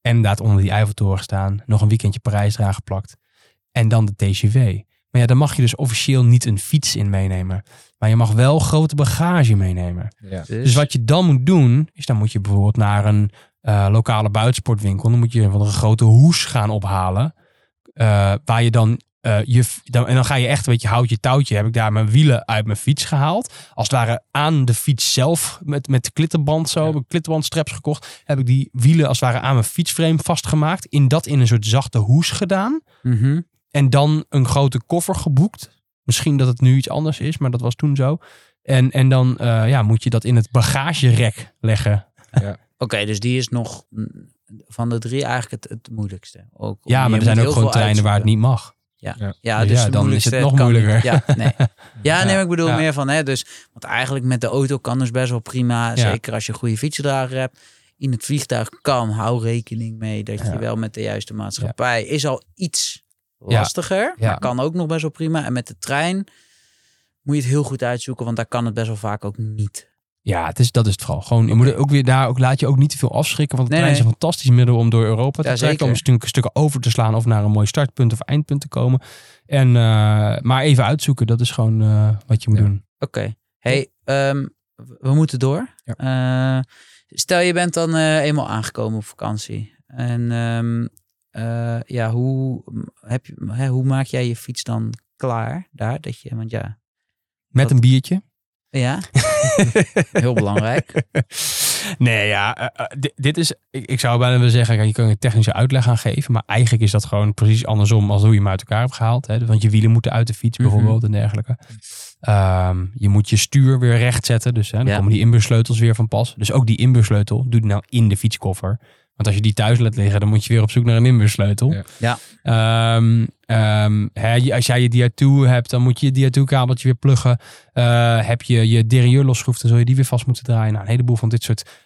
En inderdaad onder die Eiffeltoren staan. Nog een weekendje Parijs eraan geplakt. En dan de TGV. Maar ja, dan mag je dus officieel niet een fiets in meenemen. Maar je mag wel grote bagage meenemen. Ja. Dus wat je dan moet doen, is dan moet je bijvoorbeeld naar een eh, lokale buitensportwinkel. Dan moet je van een grote hoes gaan ophalen. eh, waar je dan, eh, je, dan. En dan ga je echt, weet je, houtje touwtje. Heb ik daar mijn wielen uit mijn fiets gehaald. Als het ware aan de fiets zelf. Met, met de klittenband zo. Ja. Heb ik klittenbandstraps gekocht. Heb ik die wielen als het ware aan mijn fietsframe vastgemaakt. In dat in een soort zachte hoes gedaan. Mhm. En dan een grote koffer geboekt. Misschien dat het nu iets anders is, maar dat was toen zo. En, en dan eh, ja, moet je dat in het bagagerek leggen. Oké, dus die is nog mm, van de drie eigenlijk het, het moeilijkste. Ook, Ja, je maar er zijn ook gewoon treinen waar het niet mag. Ja, Dus dus ja, de dan is het nog moeilijker. Ja, nee. Ja, nee, maar ik bedoel meer van, hè, dus, want eigenlijk met de auto kan dus best wel prima, zeker als je een goede fietsdrager hebt. In het vliegtuig kan, hou rekening mee dat je wel met de juiste maatschappij, is al iets lastiger, maar kan ook nog best wel prima. En met de trein moet je het heel goed uitzoeken, want daar kan het best wel vaak ook niet. Ja, het is, dat is het vooral. Gewoon, je moet ook weer daar ook, laat je ook niet te veel afschrikken. Want de Nee, trein is nee. een fantastisch middel om door Europa te Ja, trekken. Om stukken, stukken over te slaan of naar een mooi startpunt of eindpunt te komen. En, uh, maar even uitzoeken, dat is gewoon uh, wat je moet Ja. doen. Oké. Okay. Hey, um, we moeten door. Ja. Uh, stel je bent dan eenmaal aangekomen op vakantie. En um, ja, hoe, heb je, hè, hoe maak jij je fiets dan klaar daar? Dat je, want ja. Met dat, een biertje. Ja, heel belangrijk. Nee, ja, uh, uh, dit, dit, is, ik, ik, zou bijna willen zeggen, je kan een technische uitleg aan geven, maar eigenlijk is dat gewoon precies andersom als hoe je hem uit elkaar hebt gehaald. Hè? Want je wielen moeten uit de fiets bijvoorbeeld mm -hmm. en dergelijke. Um, je moet je stuur weer recht zetten, dus hè, dan ja. komen die inbussleutels weer van pas. Dus ook die inbussleutel, doe die nou in de fietskoffer. Want als je die thuis laat liggen, dan moet je weer op zoek naar een inbussleutel. Ja. ja. Um, um, hè, als jij je Dia2 hebt, dan moet je je Dia2-kabeltje weer pluggen. Uh, heb je je derailleur losgeschroefd, dan zul je die weer vast moeten draaien. Nou, een heleboel van dit soort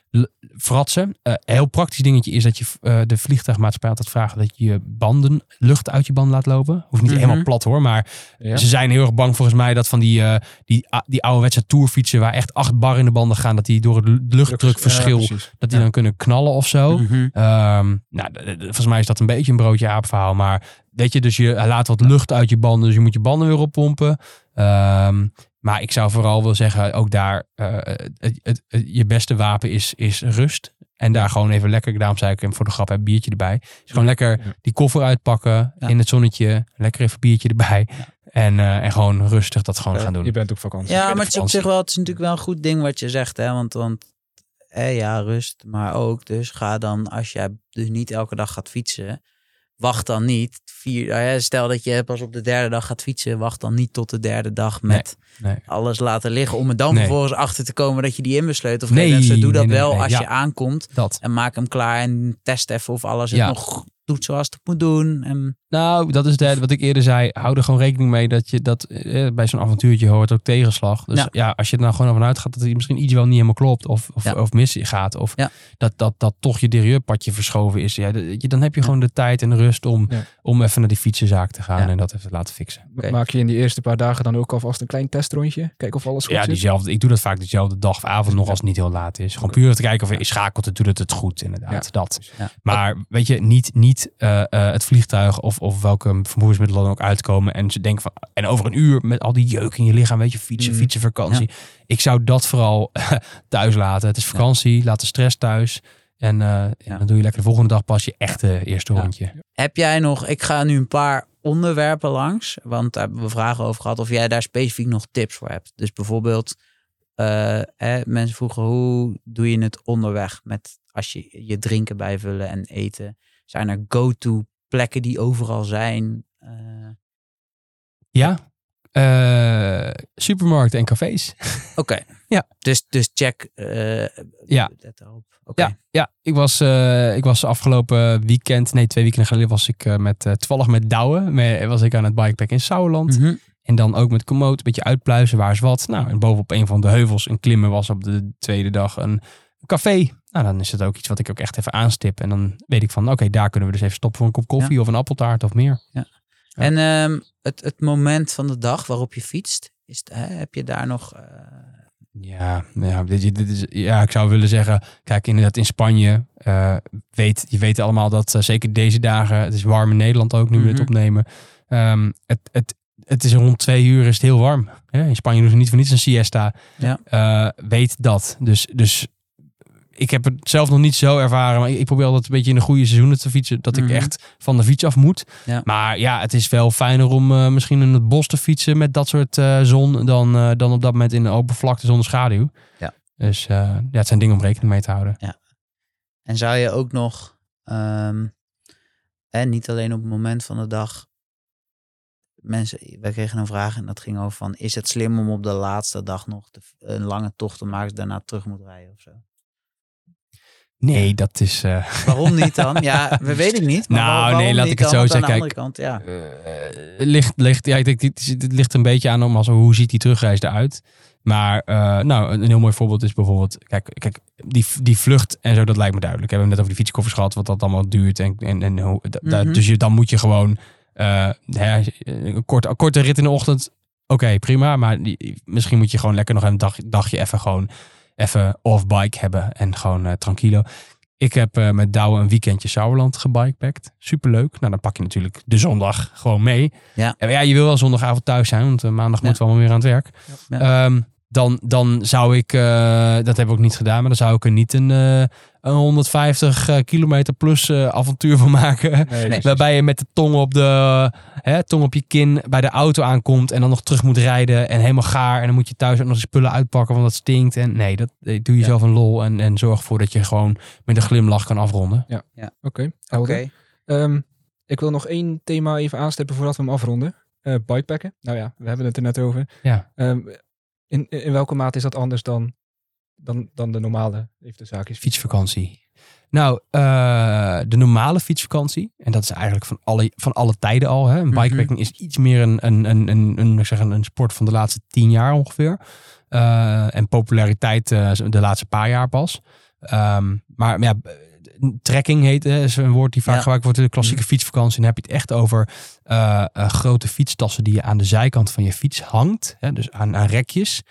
fratsen. Uh, een heel praktisch dingetje is dat je uh, de vliegtuigmaatschappij altijd vraagt dat je je banden, lucht uit je banden laat lopen. Hoeft niet mm -hmm. helemaal plat hoor, maar ja. ze zijn heel erg bang volgens mij dat van die, uh, die, die ouderwetse tourfietsen waar echt acht bar in de banden gaan, dat die door het luchtdrukverschil, ja, dat die ja. dan kunnen knallen of zo. Mm -hmm. um, nou, volgens mij is dat een beetje een broodje aap verhaal, maar weet je, dus je laat wat lucht uit je banden, dus je moet je banden weer oppompen. Um, maar ik zou vooral wel zeggen, ook daar, uh, het, het, het, je beste wapen is, is rust. En daar gewoon even lekker, daarom zei ik voor de grap, een biertje erbij. Dus gewoon lekker ja. die koffer uitpakken ja. in het zonnetje. Lekker even biertje erbij. Ja. En, uh, en gewoon rustig dat gewoon gaan doen. Je bent op vakantie. Ja, maar het is op zich wel, het is natuurlijk wel een goed ding wat je zegt. Hè? Want, want eh, ja, rust. Maar ook, dus ga dan, als jij dus niet elke dag gaat fietsen, wacht dan niet. Vier, stel dat je pas op de derde dag gaat fietsen, wacht dan niet tot de derde dag met nee, nee. alles laten liggen. Om er dan nee. vervolgens achter te komen dat je die inbesleut. Of nee, doe dat wel als ja. je aankomt. Dat. En maak hem klaar en test even of alles ja. nog doet zoals het moet doen. En, Nou, dat is de, wat ik eerder zei. Hou er gewoon rekening mee dat je dat eh, bij zo'n avontuurtje hoort ook tegenslag. Dus ja. Ja. als je er nou gewoon van uitgaat dat er misschien iets wel niet helemaal klopt. Of, of, Ja. of misgaat. Of Ja. dat, dat, dat toch je derieurpadje verschoven is. Ja, dan heb je gewoon de tijd en de rust om, Ja. om even naar die fietsenzaak te gaan Ja. en dat even te laten fixen. Oké. Maak je in die eerste paar dagen dan ook alvast een klein testrondje? Kijk of alles goed Ja, zit? diezelfde, ik doe dat vaak dezelfde dag of avond nog als het niet heel laat is. Gewoon puur om te kijken of je schakelt en doet het het goed inderdaad. Ja. Dat. Ja. Maar weet je, niet, niet eh, eh, het vliegtuig of, of welke vervoersmiddelen dan ook uitkomen. En ze denken van, en over een uur met al die jeuk in je lichaam, weet je, fietsen, Mhm. fietsen, vakantie. Ik zou dat vooral thuis laten. Het is vakantie, laat de stress thuis. En, eh, en dan doe je lekker de volgende dag pas je echte eerste Ja. rondje. heb jij nog, ik ga nu een paar onderwerpen langs, want daar hebben we vragen over gehad, of jij daar specifiek nog tips voor hebt. Dus bijvoorbeeld, eh, hè, mensen vroegen hoe doe je het onderweg met als je je drinken bijvullen en eten. Zijn er go-to plekken die overal zijn? Eh, Ja, Eh, supermarkten en cafés. Oké. Ja. Dus, dus check. eh Ja. Oké. Ja, ja ik, was, ik was afgelopen weekend, nee twee weekenden geleden was ik met, toevallig met Douwe. Met, was ik aan het bikepacken in Sauerland. Mhm. En dan ook met Komoot, een beetje uitpluizen, waar is wat. Nou, en bovenop een van de heuvels een klimmen was op de tweede dag een café. Nou, dan is het ook iets wat ik ook echt even aanstip. En dan weet ik van, oké, daar kunnen we dus even stoppen voor een kop koffie of een appeltaart of meer. Ja. En ehm, het, het moment van de dag waarop je fietst, is, het- hè, heb je daar nog... eh, Ja, ja, dit, dit is, ja, ik zou willen zeggen, kijk inderdaad in Spanje, eh, weet, je weet allemaal dat eh, zeker deze dagen, het is warm in Nederland ook nu we Mhm. het opnemen. Ehm, het, het, het is rond twee uur is het heel warm. Hè? In Spanje doen ze niet voor niets een siesta. Ja. Weet dat. Dus, dus ik heb het zelf nog niet zo ervaren, maar ik, ik probeer altijd een beetje in de goede seizoenen te fietsen, dat Mhm. ik echt van de fiets af moet. Ja. Maar ja, het is wel fijner om eh, misschien in het bos te fietsen met dat soort eh, zon dan, eh, dan op dat moment in de open vlakte zonder schaduw. Ja. Dus ja, het zijn dingen om rekening mee te houden. En zou je ook nog, ehm, en niet alleen op het moment van de dag, mensen, wij kregen een vraag en dat ging over van, is het slim om op de laatste dag nog een lange tocht te maken, daarna terug moet rijden of zo? Nee, dat is... eh, Waarom niet dan? Ja, we weten het niet. Maar Nou, nee, laat ik het zo Want aan de zeggen. andere kant, ja. eh, ligt, ligt, ja, ik denk, dit, dit ligt een beetje aan om als, hoe ziet die terugreis eruit. Maar eh, nou, een, heel mooi voorbeeld is bijvoorbeeld, kijk, kijk die, die vlucht en zo, dat lijkt me duidelijk. We hebben net over die fietskoffers gehad, wat dat allemaal duurt. En, en, en hoe, Mhm. Dus je, dan moet je gewoon hè, een, kort, een korte rit in de ochtend. Oké, prima. Maar die, misschien moet je gewoon lekker nog een dag, dagje even gewoon even off-bike hebben en gewoon eh tranquilo. Ik heb eh, met Douwe een weekendje Sauerland gebikepackt. Superleuk. Nou, dan pak je natuurlijk de zondag gewoon mee. Ja. En ja, je wil wel zondagavond thuis zijn, want eh, maandag Ja. moeten we allemaal weer aan het werk. Ja. Ehm, dan, dan zou ik, dat heb ik ook niet gedaan, maar dan zou ik er niet een, een 150 eh, kilometer plus eh, avontuur van maken. Nee, Nee. precies. Waarbij je met de tong op, de, hè, tong op je kin bij de auto aankomt en dan nog terug moet rijden en helemaal gaar. En dan moet je thuis ook nog de spullen uitpakken, want dat stinkt. En nee, dat eh, doe jezelf een lol en, en zorg ervoor dat je gewoon met een glimlach kan afronden. Oké, Oké. helder. Ehm, ik wil nog één thema even aanstippen voordat we hem afronden. Eh bikepacken. Nou ja, we hebben het er net over. Ja. Ehm, in, in welke mate is dat anders dan, dan, dan de normale liefdeszaakjes? Fietsvakantie. Nou, eh, de normale fietsvakantie, en dat is eigenlijk van alle, van alle tijden al. Hè. Een Mhm. bikepacking is iets meer een, een, een, een, een, ik zeg een, een sport van de laatste tien jaar ongeveer. Eh, en populariteit eh, de laatste paar jaar pas. Ehm, maar ja, trekking heet, is een woord die vaak Ja. gebruikt wordt in de klassieke fietsvakantie. Dan heb je het echt over grote fietstassen die je aan de zijkant van je fiets hangt. Hè, dus aan, aan rekjes.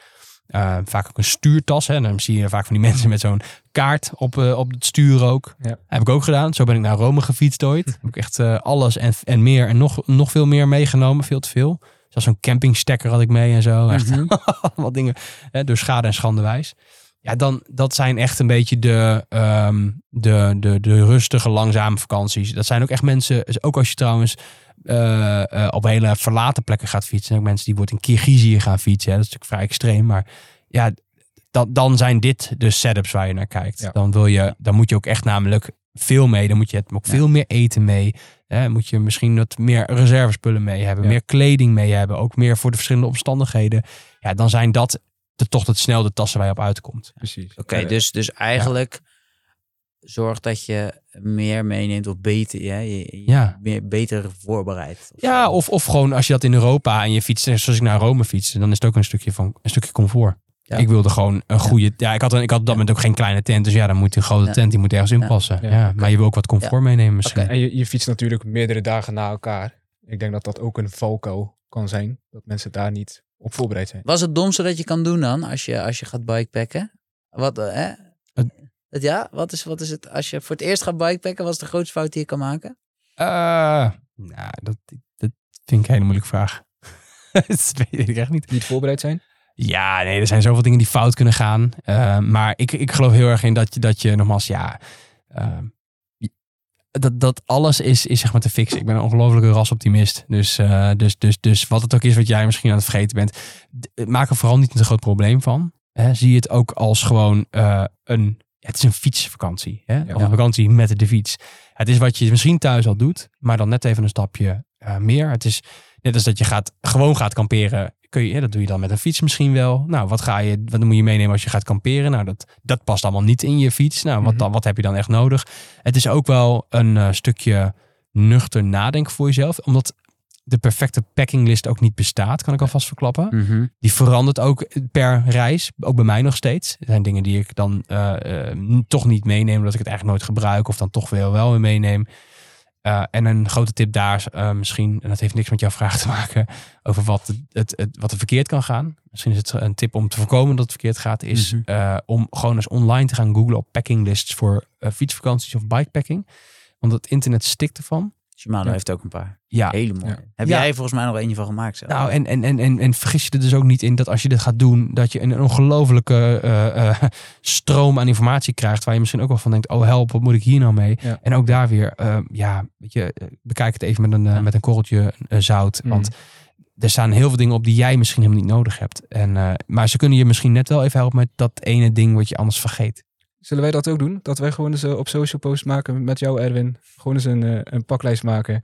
Eh, vaak ook een stuurtas. Hè. En dan zie je vaak van die mensen met zo'n kaart op, eh, op het stuur ook. Ja. Heb ik ook gedaan. Zo ben ik naar Rome gefietst ooit. Heb ik echt eh, alles en, en meer en nog, nog veel meer meegenomen. Veel te veel. Zelfs zo'n campingstekker had ik mee en zo. Echt Mhm. allemaal dingen. Hè, door schade en schande wijs. Ja, dan, dat zijn echt een beetje de, ehm, de, de, de rustige, langzame vakanties. Dat zijn ook echt mensen, dus ook als je trouwens eh, eh, op hele verlaten plekken gaat fietsen. Ook mensen die wordt in Kirgizië gaan fietsen. Hè. Dat is natuurlijk vrij extreem. Maar ja, dat, dan zijn dit de setups waar je naar kijkt. Ja. Dan, wil je, dan moet je ook echt namelijk veel mee. Dan moet je het ook Ja. veel meer eten mee. Hè. Moet je misschien wat meer reservespullen mee hebben. Ja. Meer kleding mee hebben. Ook meer voor de verschillende omstandigheden. Ja, dan zijn dat de, toch het snel de tassen waar je op uitkomt. Precies. Oké, dus, dus eigenlijk zorgt dat je meer meeneemt of beter, ja, je, je Ja. meer, beter voorbereid. Ja, of, of gewoon als je dat in Europa en je fietst, zoals ik naar Rome fiets, dan is het ook een stukje van een stukje comfort. Ja. Ik wilde gewoon een goede. Ja, ik had, een, ik had op dat moment ook geen kleine tent. Dus ja, dan moet een grote Ja. tent, die moet ergens in Ja. passen. Ja. Ja, maar je wil ook wat comfort meenemen misschien. Oké. En je, je fietst natuurlijk meerdere dagen na elkaar. Ik denk dat dat ook een valkuil kan zijn. Dat mensen daar niet op voorbereid zijn. Wat is het domste dat je kan doen dan als je, als je gaat bikepacken? Wat, eh, hè? Ja, wat is, wat is het? Als je voor het eerst gaat bikepacken, wat is de grootste fout die je kan maken? Eh, nou, dat, dat vind ik een hele moeilijke vraag. dat weet ik echt niet. Niet voorbereid zijn. Ja, nee, er zijn zoveel dingen die fout kunnen gaan. Eh, maar ik, ik geloof heel erg in dat je, dat je nogmaals, ja, eh, dat, dat alles is, is zeg maar te fixen. Ik ben een ongelofelijke rasoptimist. Dus, eh, dus, dus, dus wat het ook is wat jij misschien aan het vergeten bent, maak er vooral niet een te groot probleem van. Hè, zie het ook als gewoon eh, een, het is een fietsvakantie. Hè? Of een vakantie met de fiets. Het is wat je misschien thuis al doet, maar dan net even een stapje eh, meer. Het is net als dat je gaat, gewoon gaat kamperen. Kun je, dat doe je dan met een fiets misschien wel. Nou, wat, ga je, wat moet je meenemen als je gaat kamperen? Nou, dat, dat past allemaal niet in je fiets. Nou, wat, Mhm. dan, wat heb je dan echt nodig? Het is ook wel een eh, stukje nuchter nadenken voor jezelf. Omdat de perfecte packinglist ook niet bestaat, kan ik alvast verklappen. Die verandert ook per reis. Ook bij mij nog steeds. Er zijn dingen die ik dan eh, eh, toch niet meeneem. Omdat ik het eigenlijk nooit gebruik. Of dan toch weer wel weer meeneem. Eh, en een grote tip daar is misschien, en dat heeft niks met jouw vraag te maken, over wat, het, het, het- wat er verkeerd kan gaan. Misschien is het een tip om te voorkomen dat het verkeerd gaat, is Mhm. om gewoon eens online te gaan googlen op packinglists voor fietsvakanties of bikepacking. Want het internet stikt ervan. Shimano Ja. heeft ook een paar. Ja, Hele mooie. Ja. Heb Ja. jij volgens mij nog eentje van gemaakt zelf? Nou, en, en, en, en, en vergis je er dus ook niet in dat als je dit gaat doen, dat je een ongelofelijke eh, eh, stroom aan informatie krijgt. Waar je misschien ook wel van denkt, oh help, wat moet ik hier nou mee? Ja. En ook daar weer, eh, ja, weet je, bekijk het even met een, Ja. met een korreltje zout. Mm. Want er staan heel veel dingen op die jij misschien helemaal niet nodig hebt. En, eh, maar ze kunnen je misschien net wel even helpen met dat ene ding wat je anders vergeet. Zullen wij dat ook doen? Dat wij gewoon eens eh, op social post maken met jou, Erwin. Gewoon eens een, eh, een paklijst maken.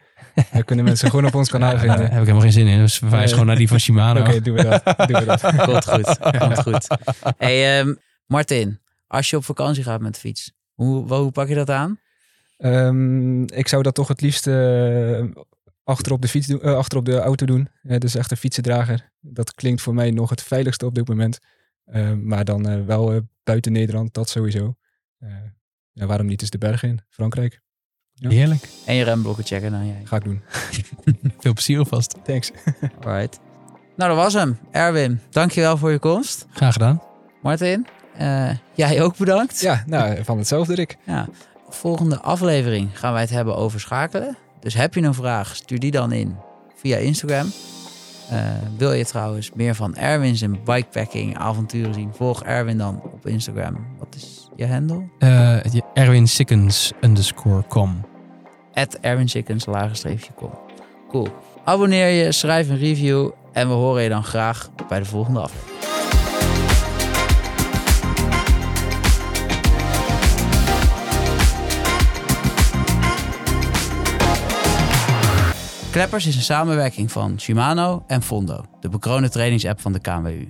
Dan kunnen mensen gewoon op ons kanaal Ja, vinden. Daar heb ik helemaal geen zin in. Dus verwijs Nee. gewoon naar die van Shimano. Oké, doen we dat. Doen we dat. Komt goed. Komt goed. Hey, ehm, Martin, als je op vakantie gaat met de fiets, hoe, hoe pak je dat aan? Ehm, ik zou dat toch het liefst eh, achter, op de fiets doen, achter op de auto doen. Dus echt een fietsendrager. Dat klinkt voor mij nog het veiligste op dit moment. Ehm, maar dan eh, wel eh, buiten Nederland, dat sowieso. Eh, ja, waarom niet eens de bergen in Frankrijk? Heerlijk. En je remblokken checken dan jij. Ga ik doen. Veel plezier alvast. Thanks. Alright. Nou, dat was hem. Erwin, dankjewel voor je komst. Graag gedaan. Martin, eh, jij ook bedankt. Ja, nou, van hetzelfde, Rick. Ja. Volgende aflevering gaan wij het hebben over schakelen. Dus heb je een vraag, stuur die dan in via Instagram. Eh, wil je trouwens meer van Erwin's en bikepacking avonturen zien? Volg Erwin dan op Instagram. Wat is je handle? Eh, Erwin Sikkens underscore com. At Erwin lagerstreepje kom. Cool. Abonneer je, schrijf een review en we horen je dan graag bij de volgende aflevering. Kleppers is een samenwerking van Shimano en Fondo, de bekroonde trainingsapp van de KNWU.